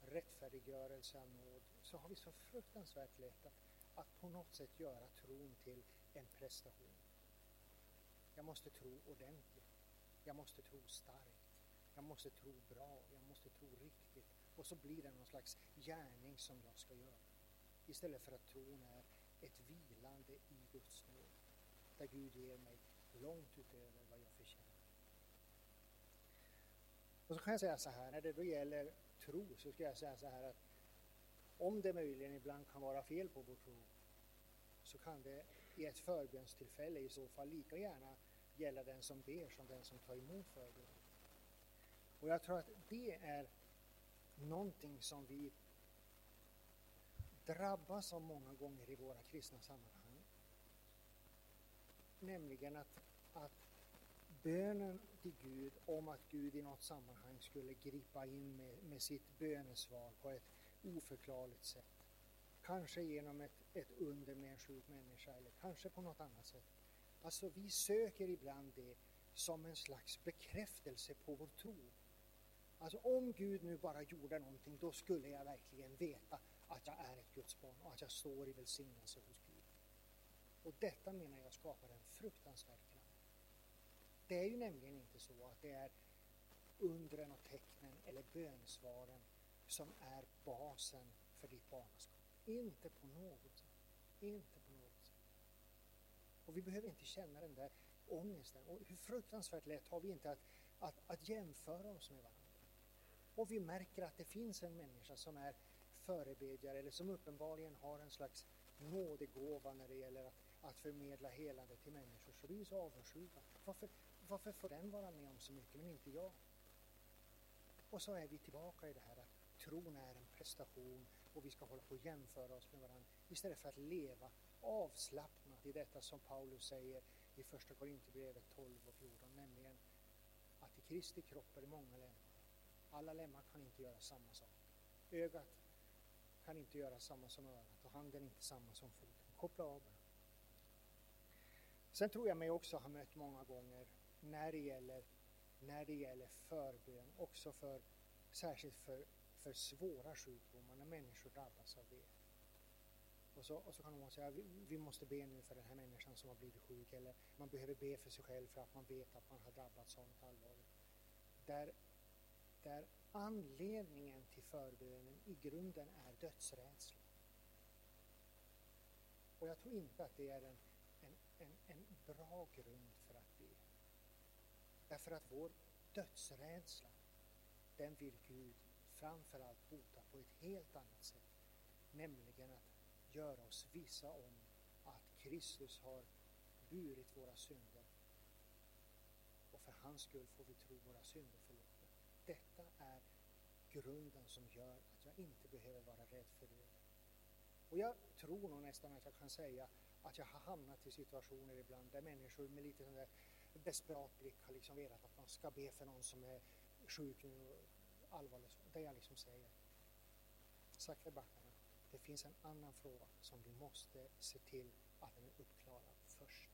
rättfärdiggörelse av nåd, så har vi så fruktansvärt lätt att, att på något sätt göra tron till en prestation. Jag måste tro ordentligt. Jag måste tro starkt. Jag måste tro bra. Jag måste tro riktigt. Och så blir det någon slags gärning som jag ska göra. Istället för att tron är ett vilande i Guds nåd. Där Gud ger mig långt utöver vad jag förtjänar. Och så kan jag säga så här, när det då gäller tro så ska jag säga så här att om det möjligen ibland kan vara fel på vår tro så kan det i ett förbönstillfälle i så fall lika gärna gälla den som ber som den som tar emot förbön. Och jag tror att det är någonting som vi drabbas av många gånger i våra kristna sammanhang. Nämligen att, att bönen till Gud om att Gud i något sammanhang skulle gripa in med, med sitt bönesvar på ett oförklarligt sätt. Kanske genom ett, ett under med en sjuk människa eller kanske på något annat sätt. Alltså vi söker ibland det som en slags bekräftelse på vår tro. Alltså om Gud nu bara gjorde någonting, då skulle jag verkligen veta att jag är ett Guds barn och att jag står i välsignelse hos Gud. Och detta menar jag skapar en fruktansvärd kraft. Det är ju nämligen inte så att det är undren och tecknen eller bönsvaren som är basen för ditt barnaskap. Inte på något sätt. Inte på något sätt. Och vi behöver inte känna den där ångesten. Och hur fruktansvärt lätt har vi inte att, att, att jämföra oss med varandra. Och vi märker att det finns en människa som är förebedjare eller som uppenbarligen har en slags nådegåva när det gäller att, att förmedla helande till människor. Så vi så avundsjuka. Varför, varför får den vara med om så mycket men inte jag? Och så är vi tillbaka i det här att tron är en prestation och vi ska hålla på och jämföra oss med varandra istället för att leva avslappnat i detta som Paulus säger i första Korinthierbrevet 12 och 14, nämligen att i Kristi kropp är det många lemmar. Alla lemmar kan inte göra samma sak. Ögat kan inte göra samma som örat och handen inte samma som foten. Koppla av bara. Sen tror jag mig också ha mött många gånger när det gäller, när det gäller förbön, också för, särskilt för, för svåra sjukdomar, när människor drabbas av det. Och så, och så kan man säga, vi, vi måste be nu för den här människan som har blivit sjuk, eller man behöver be för sig själv för att man vet att man har drabbats av något allvarligt. Där, där anledningen till förbönen i grunden är dödsrädsla. Och jag tror inte att det är en bra grund för att be. Därför att vår dödsrädsla, den vill Gud framförallt bota på ett helt annat sätt. Nämligen att göra oss vissa om att Kristus har burit våra synder och för hans skull får vi tro våra synder förlåtna. Detta är grunden som gör att jag inte behöver vara rädd för döden. Och jag tror nog nästan att jag kan säga att jag har hamnat i situationer ibland där människor med lite sån där desperat blick har liksom velat att man ska be för någon som är sjuk nu och allvarlig. Där jag liksom säger, sakta backarna, det finns en annan fråga som vi måste se till att den är uppklarad först.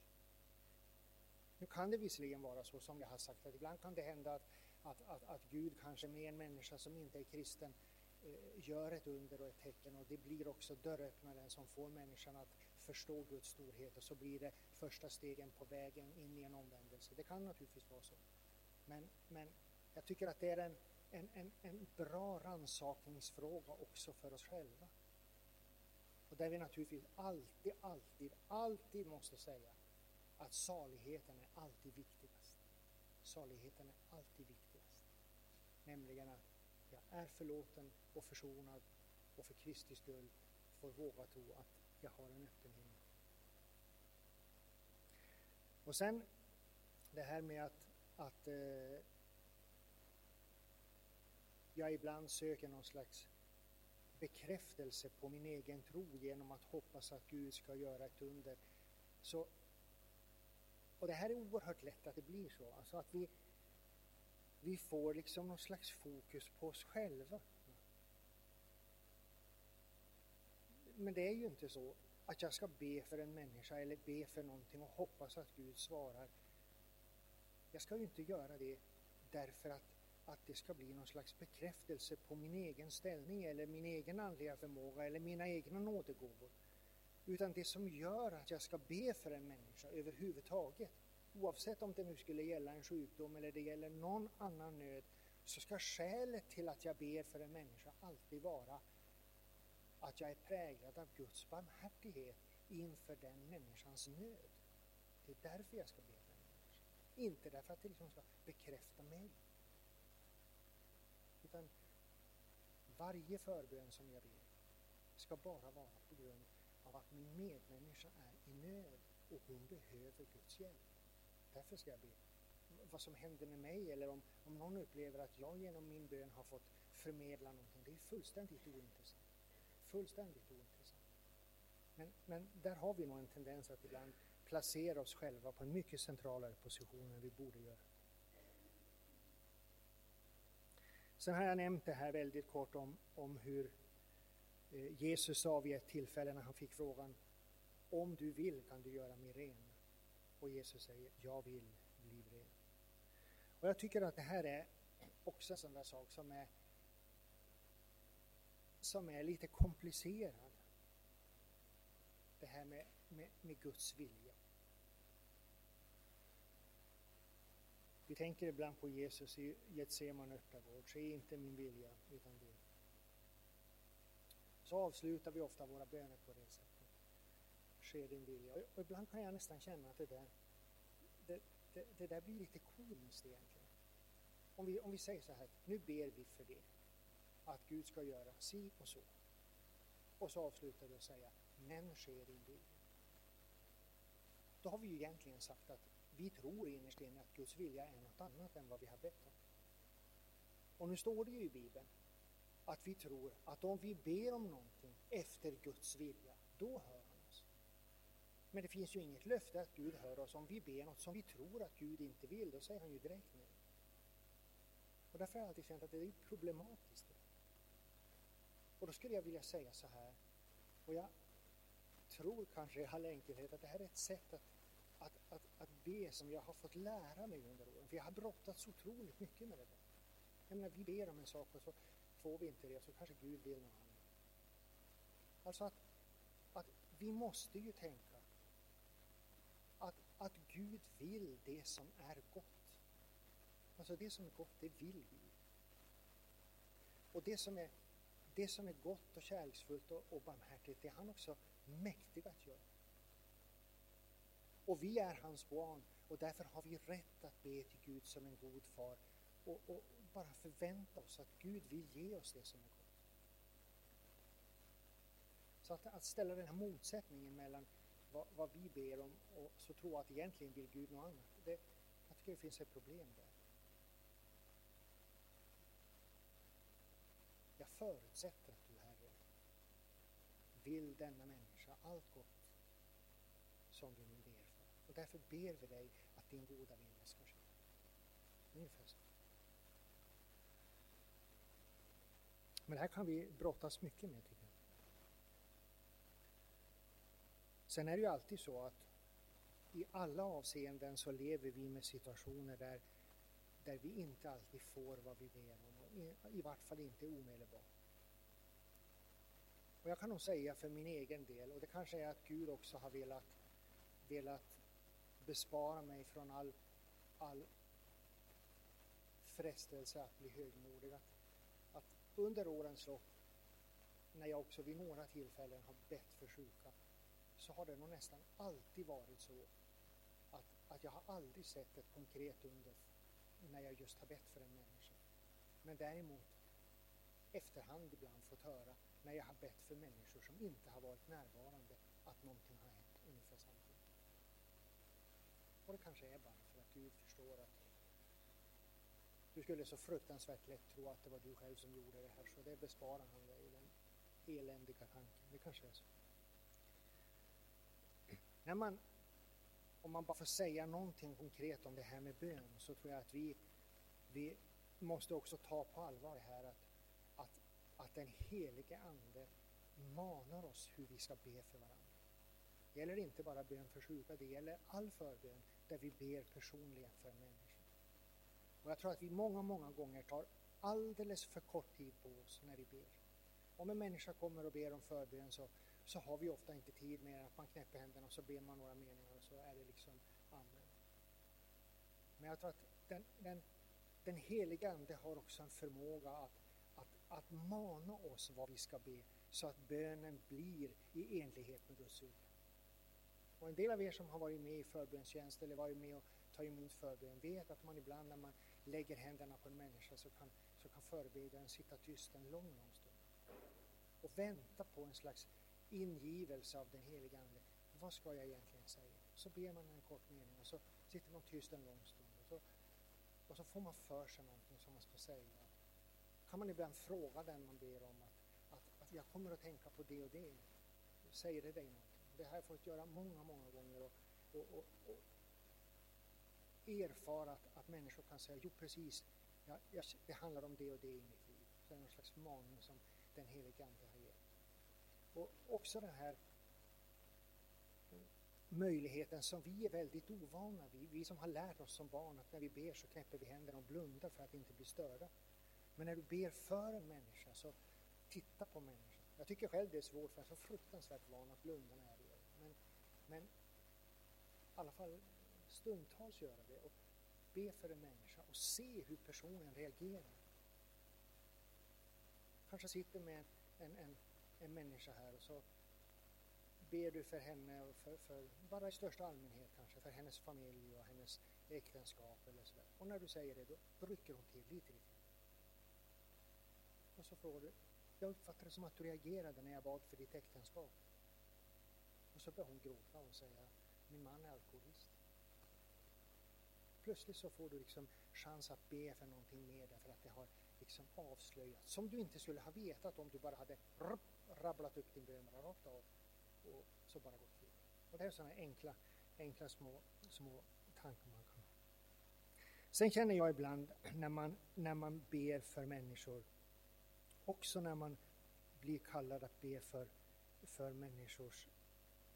Nu kan det visserligen vara så som jag har sagt att ibland kan det hända att, att, att, att Gud kanske med en människa som inte är kristen eh, gör ett under och ett tecken och det blir också dörröppnaren som får människan att förstå Guds storhet och så blir det första stegen på vägen in i en omvändelse. Det kan naturligtvis vara så. Men, men jag tycker att det är en, en, en, en bra rannsakningsfråga också för oss själva. Och där vi naturligtvis alltid, alltid, alltid måste säga att saligheten är alltid viktigast. Saligheten är alltid viktigast. Nämligen att jag är förlåten och försonad och för Kristi skull får våga tro att jag har en öppen himmel. Och sen det här med att, att eh, jag ibland söker någon slags bekräftelse på min egen tro genom att hoppas att Gud ska göra ett under. Så, och det här är oerhört lätt att det blir så, alltså att vi, vi får liksom någon slags fokus på oss själva. Men det är ju inte så att jag ska be för en människa eller be för någonting och hoppas att Gud svarar. Jag ska ju inte göra det därför att, att det ska bli någon slags bekräftelse på min egen ställning eller min egen andliga förmåga eller mina egna nådegåvor. Utan det som gör att jag ska be för en människa överhuvudtaget, oavsett om det nu skulle gälla en sjukdom eller det gäller någon annan nöd, så ska skälet till att jag ber för en människa alltid vara att jag är präglad av Guds barmhärtighet inför den människans nöd. Det är därför jag ska be för den människan. Inte därför att det liksom ska bekräfta mig. Utan varje förbön som jag ber ska bara vara på grund av att min medmänniska är i nöd och hon behöver Guds hjälp. Därför ska jag be. Vad som händer med mig eller om, om någon upplever att jag genom min bön har fått förmedla någonting, det är fullständigt ointressant fullständigt ointressant. Men, men där har vi nog en tendens att ibland placera oss själva på en mycket centralare position än vi borde göra. Sen har jag nämnt det här väldigt kort om, om hur eh, Jesus sa vid ett tillfälle när han fick frågan om du vill kan du göra mig ren. Och Jesus säger jag vill bli ren. Och jag tycker att det här är också en sån där sak som är som är lite komplicerad. Det här med, med, med Guds vilja. Vi tänker ibland på Jesus i Getsemane örtagård. Ske inte min vilja utan din. Så avslutar vi ofta våra böner på det sättet. Ske din vilja. Och ibland kan jag nästan känna att det där, det, det, det där blir lite komiskt egentligen. Om vi, om vi säger så här, nu ber vi för det att Gud ska göra si och så. Och så avslutar vi och säga, men sker din vilja. Då har vi ju egentligen sagt att vi tror innerst inne att Guds vilja är något annat än vad vi har bett om. Och nu står det ju i Bibeln att vi tror att om vi ber om någonting efter Guds vilja, då hör han oss. Men det finns ju inget löfte att Gud hör oss om vi ber något som vi tror att Gud inte vill, då säger han ju direkt nej. Och därför har jag alltid känt att det är problematiskt. Och då skulle jag vilja säga så här, och jag tror kanske i all enkelhet att det här är ett sätt att, att, att, att be som jag har fått lära mig under åren, för jag har brottats otroligt mycket med det där. Jag menar, vi ber om en sak och så får vi inte det, så kanske Gud vill något annat. Alltså att, att vi måste ju tänka att, att Gud vill det som är gott. Alltså det som är gott, det vill Gud. Och det som är det som är gott och kärleksfullt och, och barmhärtigt, det är han också mäktig att göra. Och vi är hans barn och därför har vi rätt att be till Gud som en god far och, och bara förvänta oss att Gud vill ge oss det som är gott. Så att, att ställa den här motsättningen mellan vad, vad, vi ber om och så tro att egentligen vill Gud något annat, det, jag tycker det finns ett problem där. Jag förutsätter att du, Herre, vill denna människa allt gott som vi nu ber för. Och därför ber vi dig att din goda vilja ska ske. Ungefär så. Men det här kan vi brottas mycket med tycker jag. Sen är det ju alltid så att i alla avseenden så lever vi med situationer där, där vi inte alltid får vad vi ber om, i, vart fall inte omedelbart. Och jag kan nog säga för min egen del, och det kanske är att Gud också har velat, velat bespara mig från all, all frestelse att bli högmodig. Att, att under årens lopp, när jag också vid några tillfällen har bett för sjuka, så har det nog nästan alltid varit så att, att jag har aldrig sett ett konkret under när jag just har bett för en människa. Men däremot efterhand ibland fått höra när jag har bett för människor som inte har varit närvarande att någonting har hänt ungefär samtidigt. Och det kanske är bara för att Gud förstår att du skulle så fruktansvärt lätt tro att det var du själv som gjorde det här så det besparar han dig den eländiga tanken. Det kanske är så. När man, om man bara får säga någonting konkret om det här med bön så tror jag att vi, vi måste också ta på allvar här att, att, att den helige Ande manar oss hur vi ska be för varandra. Det gäller inte bara bön för sjuka, det gäller all förbön där vi ber personligen för en människa. Och jag tror att vi många, många gånger tar alldeles för kort tid på oss när vi ber. Om en människa kommer och ber om förbön så så har vi ofta inte tid med att man knäpper händerna och så ber man några meningar och så är det liksom amen. Men jag tror att den, den, den heliga Ande har också en förmåga att, att, att mana oss vad vi ska be så att bönen blir i enlighet med Guds vilja. Och en del av er som har varit med i förbönstjänst eller varit med och tagit emot förbön vet att man ibland när man lägger händerna på en människa så kan, så kan förebedjaren sitta tyst en lång, lång stund och vänta på en slags ingivelse av den helige Ande. Vad ska jag egentligen säga? Så ber man en kort mening och så sitter man tyst en lång stund och så, får man för sig någonting som man ska säga. kan man ibland fråga den man ber om att, att, att jag kommer att tänka på det och det. Säger det dig någonting? Det har jag fått göra många, många gånger och, och, och, och erfara att, att människor kan säga jo precis, jag, jag, det handlar om det och det i mitt liv. Så det är någon slags maning som den helige Ande har gett. Och också den här möjligheten som vi är väldigt ovana vid. Vi som har lärt oss som barn att när vi ber så knäpper vi händerna och blundar för att inte bli störda. Men när du ber för en människa så titta på människan. Jag tycker själv det är svårt för jag är så fruktansvärt van att blunda när jag ber. Men, men i alla fall stundtals göra det och be för en människa och se hur personen reagerar. Kanske sitter med en, en en människa här och så ber du för henne och för, för, bara i största allmänhet kanske, för hennes familj och hennes äktenskap eller sådär. Och när du säger det, då, rycker hon till lite, lite. Och så frågar du, jag uppfattar det som att du reagerade när jag bad för ditt äktenskap. Och så börjar hon gråta och säga, min man är alkoholist. Plötsligt så får du liksom chans att be för någonting mer därför att det har liksom avslöjats, som du inte skulle ha vetat om du bara hade rabblat upp din bön rakt av och så bara gått vidare. Och det är sådana enkla, enkla små, små tankar man kan ha. Sen känner jag ibland när man, när man ber för människor, också när man blir kallad att be för, för människors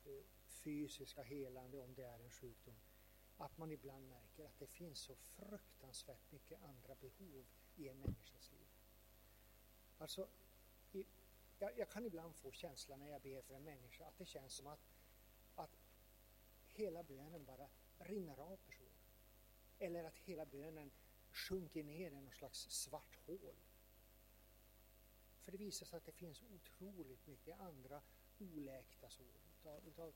eh, fysiska helande, om det är en sjukdom, att man ibland märker att det finns så fruktansvärt mycket andra behov i en människas liv. Alltså, i, jag, jag, kan ibland få känslan när jag ber för en människa att det känns som att, att hela bönen bara rinner av personen. Eller att hela bönen sjunker ner i något slags svart hål. För det visar sig att det finns otroligt mycket andra oläkta sår utav, utav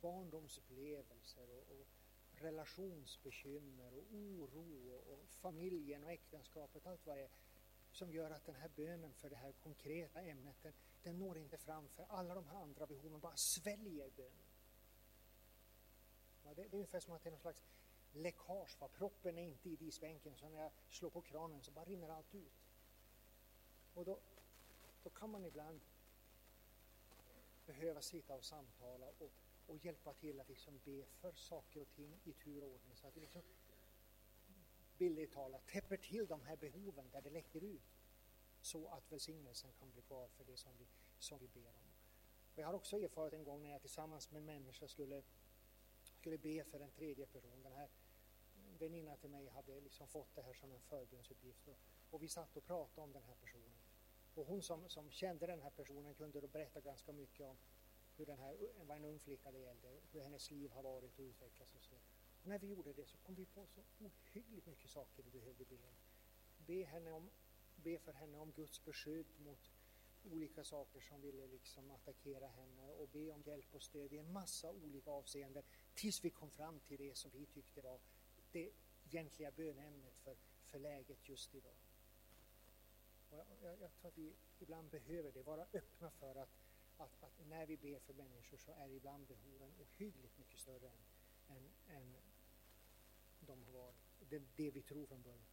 barndomsupplevelser och, och relationsbekymmer och oro och, familjen och äktenskapet, allt vad det är som gör att den här bönen för det här konkreta ämnet, den, den når inte fram för alla de här andra behoven bara sväljer bönen. Ja, det, det, är ungefär som att det är någon slags läckage, va? proppen är inte i disbänken så när jag slår på kranen så bara rinner allt ut. Och då, då kan man ibland behöva sitta och samtala och, och hjälpa till att liksom be för saker och ting i tur och ordning så att det liksom bildligt talat täpper till de här behoven där det läcker ut så att välsignelsen kan bli kvar för det som vi, som vi ber om. Och jag har också erfarit en gång när jag tillsammans med en människa skulle, skulle be för en tredje person. Den här väninna till mig hade liksom fått det här som en förbönsuppgift och, och vi satt och pratade om den här personen. Och hon som, som kände den här personen kunde då berätta ganska mycket om hur den här, var en ung flicka det gällde, hur hennes liv har varit och utvecklats och så. När vi gjorde det så kom vi på så ohyggligt mycket saker vi behövde be om. Be, henne om, be för henne om Guds beskydd mot olika saker som ville liksom attackera henne och be om hjälp och stöd i en massa olika avseenden tills vi kom fram till det som vi tyckte var det egentliga bönämnet för, för läget just idag. Och jag, jag, jag tror att vi ibland behöver det, vara öppna för att, att, att, när vi ber för människor så är ibland behoven ohyggligt mycket större än, än, än de har varit, det, det vi tror från början.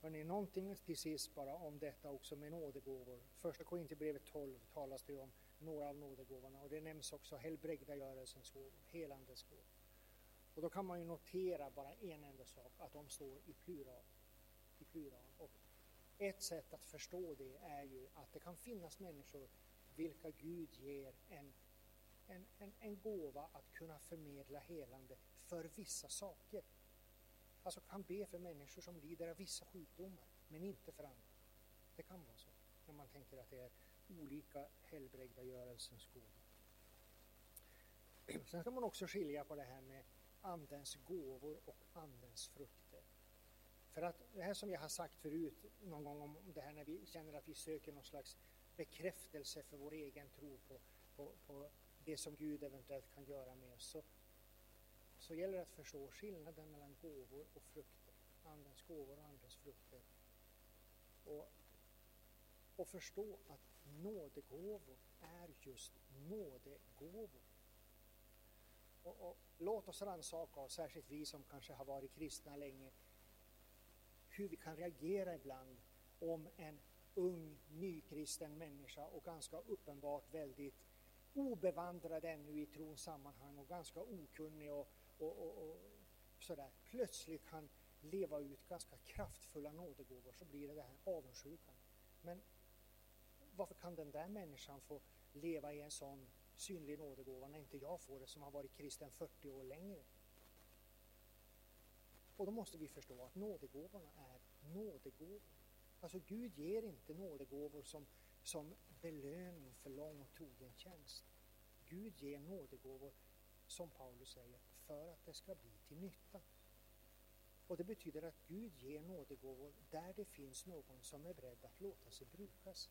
Hörrni, någonting till sist bara om detta också med nådegåvor. Första Korinthierbrevet 12 talas det om några av nådegåvorna och det nämns också helbrägdagörelsens gåvor, helandets gåvor. Och då kan man ju notera bara en enda sak, att de står i plural. I plural. Och ett sätt att förstå det är ju att det kan finnas människor vilka Gud ger en, en, en, en gåva att kunna förmedla helande för vissa saker. Alltså kan be för människor som lider av vissa sjukdomar, men inte för andra. Det kan vara så, när man tänker att det är olika helbrägdagörelsens gåvor. Sen ska man också skilja på det här med Andens gåvor och Andens frukter. För att det här som jag har sagt förut någon gång om det här när vi känner att vi söker någon slags bekräftelse för vår egen tro på, på, på det som Gud eventuellt kan göra med oss. Så, så gäller det att förstå skillnaden mellan gåvor och frukter. Andens gåvor och andens frukter. Och, och förstå att nådegåvor är just nådegåvor. Och, och låt oss rannsaka oss, särskilt vi som kanske har varit kristna länge, hur vi kan reagera ibland om en ung nykristen människa och ganska uppenbart väldigt obevandrad ännu i trons sammanhang och ganska okunnig och, och, och, och sådär plötsligt kan leva ut ganska kraftfulla nådegåvor så blir det den här avundsjukan. Men varför kan den där människan få leva i en sån synlig nådegåva när inte jag får det som har varit kristen 40 år längre? Och då måste vi förstå att nådegåvorna är nådegåvor. Alltså Gud ger inte nådegåvor som, som belöning för lång och trogen tjänst. Gud ger nådegåvor, som Paulus säger, för att det ska bli till nytta. Och det betyder att Gud ger nådegåvor där det finns någon som är beredd att låta sig brukas.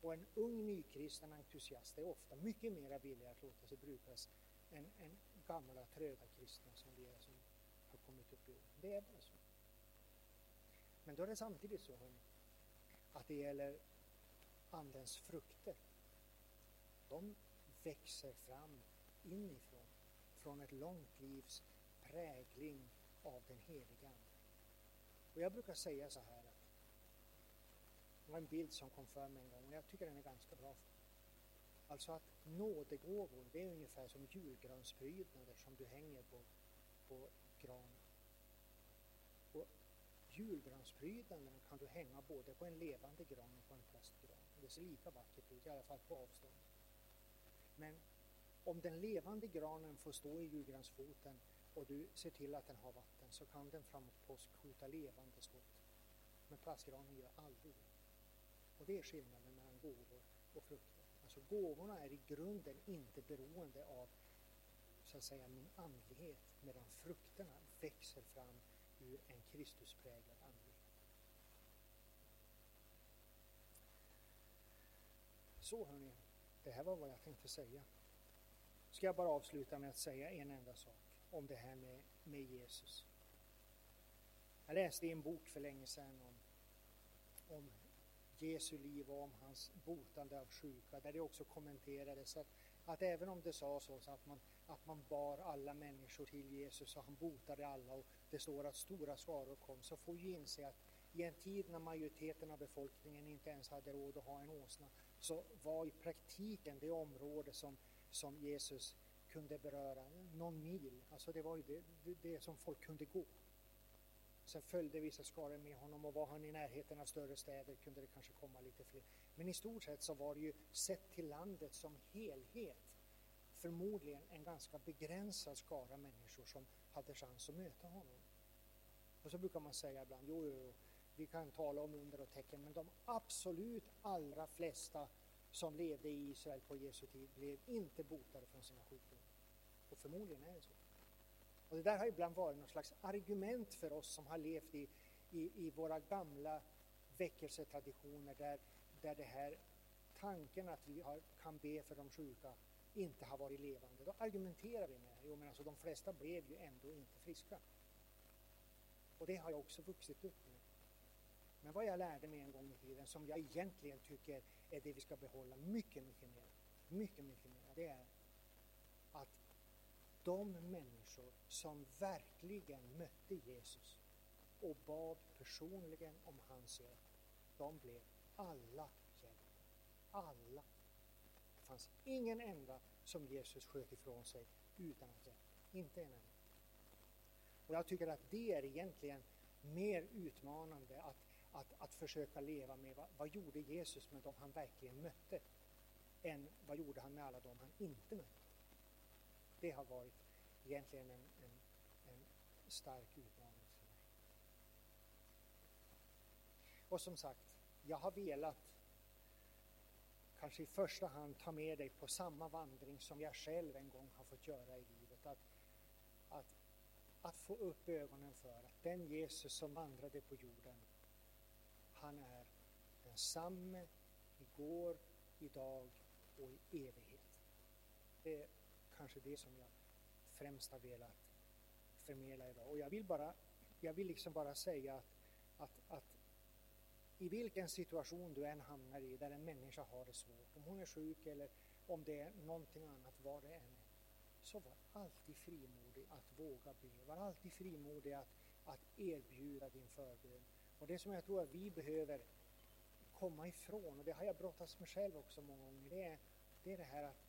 Och en ung nykristen entusiast är ofta mycket mer villig att låta sig brukas än, än gamla tröga kristna som vi är som har kommit upp i år. Det är bara så. Men då är det samtidigt så hörni, att det gäller Andens frukter. De växer fram inifrån, från ett långt livs prägling av den heliga Ande. Och jag brukar säga så här att det var en bild som kom för mig en gång och jag tycker den är ganska bra. Alltså att nådegåvor, det är ungefär som julgransprydnader som du hänger på, på granen. Och julgransprydnaderna kan du hänga både på en levande gran och på en plastgran. Det ser lika vackert ut, i alla fall på avstånd. Men om den levande granen får stå i julgransfoten och du ser till att den har vatten så kan den framåt påsk skjuta levande skott. Men plastgranen gör aldrig det. Och det är skillnaden mellan gåvor och frukter. Alltså gåvorna är i grunden inte beroende av så att säga min andlighet medan frukterna växer fram ur en Kristuspräglad andlighet. Så hörni, det här var vad jag tänkte säga. Ska jag bara avsluta med att säga en enda sak om det här med, med Jesus. Jag läste i en bok för länge sedan om, om Jesu liv och om hans botande av sjuka, där det också kommenterades att, att även om det sa så att man, att man bar alla människor till Jesus och han botade alla och det står att stora skaror kom, så får vi inse att i en tid när majoriteten av befolkningen inte ens hade råd att ha en åsna, så var i praktiken det område som, som Jesus kunde beröra någon mil. Alltså det var ju det, det, det som folk kunde gå. Sen följde vissa skaror med honom och var han i närheten av större städer kunde det kanske komma lite fler. Men i stort sett så var det ju sett till landet som helhet förmodligen en ganska begränsad skara människor som hade chans att möta honom. Och så brukar man säga ibland, jo, jo, jo vi kan tala om under och tecken, men de absolut allra flesta som levde i Israel på Jesu tid blev inte botade från sina sjukdomar. Och förmodligen är det så. Och det där har ibland varit något slags argument för oss som har levt i, i, i våra gamla väckelsetraditioner där, där det här tanken att vi har, kan be för de sjuka inte har varit levande. Då argumenterar vi med det. Jo, men alltså de flesta blev ju ändå inte friska. Och det har jag också vuxit upp med. Men vad jag lärde mig en gång i tiden, som jag egentligen tycker är det vi ska behålla mycket, mycket mer, mycket, mycket mer, det är att de människor som verkligen mötte Jesus och bad personligen om hans hjälp, de blev alla hjälpta. Alla. Det fanns ingen enda som Jesus sköt ifrån sig utan att hjälpa. Inte en enda. Och jag tycker att det är egentligen mer utmanande att, att, att försöka leva med vad, vad gjorde Jesus med dem han verkligen mötte än vad gjorde han med alla dem han inte mötte. Det har varit egentligen en, en, en stark utmaning för mig. Och som sagt, jag har velat kanske i första hand ta med dig på samma vandring som jag själv en gång har fått göra i livet. Att, att, att få upp ögonen för att den Jesus som vandrade på jorden, han är densamme igår, idag och i evighet. Det är kanske det som jag främst har velat förmedla idag. Och jag vill bara, jag vill liksom bara säga att, att, att i vilken situation du än hamnar i där en människa har det svårt, om hon är sjuk eller om det är någonting annat, vad det än är, så var alltid frimodig att våga be. Var alltid frimodig att, att erbjuda din förbön. Och det som jag tror att vi behöver komma ifrån, och det har jag brottats med själv också många gånger, det är det, är det här att,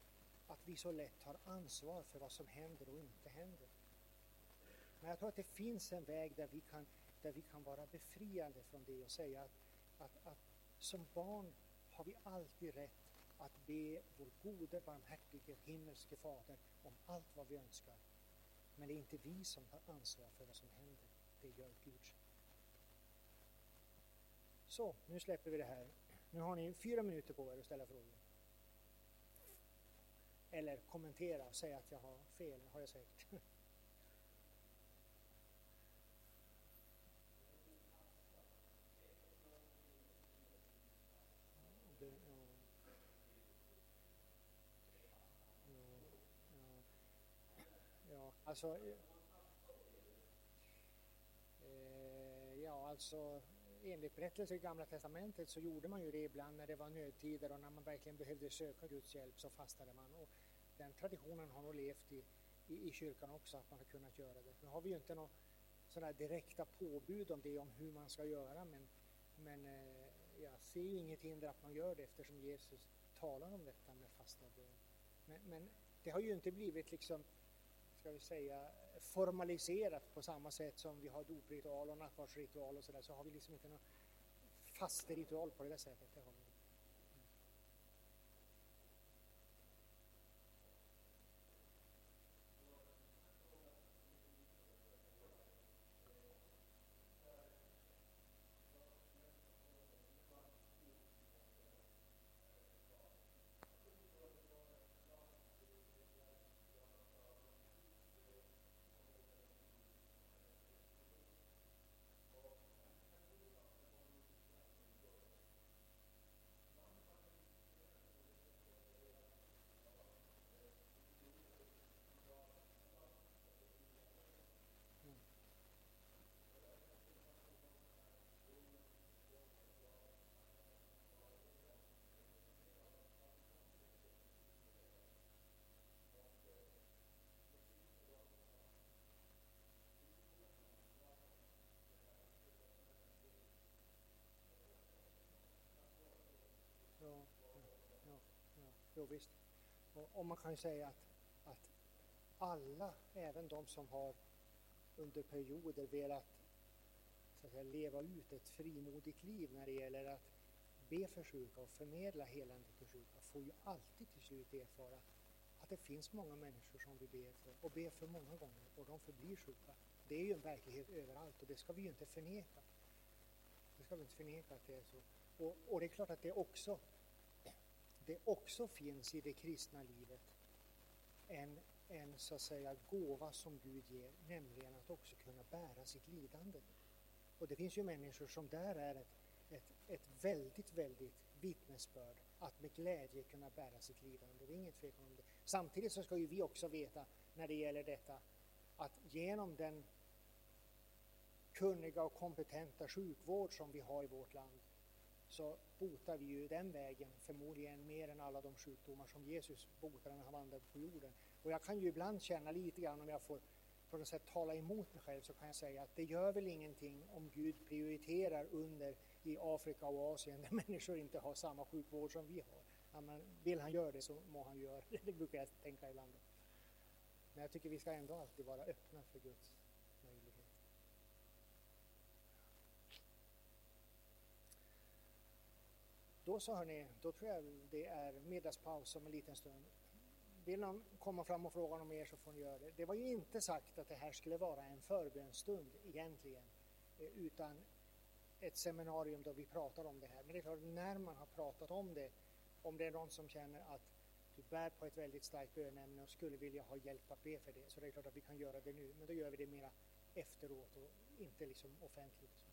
att vi så lätt tar ansvar för vad som händer och inte händer. Men jag tror att det finns en väg där vi kan, där vi kan vara befriade från det och säga att att, att som barn har vi alltid rätt att be vår gode, barmhärtige, himmelske Fader om allt vad vi önskar. Men det är inte vi som tar ansvar för vad som händer. Det gör Gud själv. Så, nu släpper vi det här. Nu har ni fyra minuter på er att ställa frågor. Eller kommentera och säga att jag har fel, har jag säkert. Alltså, eh, ja, alltså enligt berättelser i Gamla Testamentet så gjorde man ju det ibland när det var nödtider och när man verkligen behövde söka Guds hjälp så fastade man. Och den traditionen har nog levt i, i, i kyrkan också, att man har kunnat göra det. Nu har vi ju inte några sådana direkta påbud om det, om hur man ska göra, men, men eh, jag ser ju inget hinder att man gör det eftersom Jesus talar om detta med fasta bön. Men, men det har ju inte blivit liksom ska vi säga, formaliserat på samma sätt som vi har dopritual och nattvardsritual och sådär, så har vi liksom inte någon fast ritual på det där sättet. Jo, visst. Och, och man kan ju säga att, att alla, även de som har under perioder velat så att säga, leva ut ett frimodigt liv när det gäller att be för sjuka och förmedla helande till sjuka får ju alltid till slut erfara att det finns många människor som vi ber för och ber för många gånger och de förblir sjuka. Det är ju en verklighet överallt och det ska vi ju inte förneka. Det ska vi inte förneka att det är så. Och, och det är klart att det också, det också finns i det kristna livet en, en så att säga gåva som Gud ger, nämligen att också kunna bära sitt lidande. Och det finns ju människor som där är ett, ett, ett väldigt, väldigt vittnesbörd att med glädje kunna bära sitt lidande. Det är inget tvekan om det. Samtidigt så ska ju vi också veta när det gäller detta att genom den kunniga och kompetenta sjukvård som vi har i vårt land så botar vi ju den vägen förmodligen mer än alla de sjukdomar som Jesus botade när han vandrade på jorden. Och jag kan ju ibland känna lite grann om jag får på något sätt tala emot mig själv så kan jag säga att det gör väl ingenting om Gud prioriterar under i Afrika och Asien där människor inte har samma sjukvård som vi har. Men vill han göra det så må han göra det, det brukar jag tänka ibland. Men jag tycker vi ska ändå alltid vara öppna för Guds möjlighet. Då så hörni, då tror jag det är middagspaus om en liten stund. Vill någon komma fram och fråga om mer så får ni göra det. Det var ju inte sagt att det här skulle vara en förbönstund egentligen, eh, utan ett seminarium då vi pratar om det här. Men det är klart, när man har pratat om det, om det är någon som känner att du bär på ett väldigt starkt bönämne och skulle vilja ha hjälp att be för det, så det är klart att vi kan göra det nu. Men då gör vi det mera efteråt och inte liksom offentligt.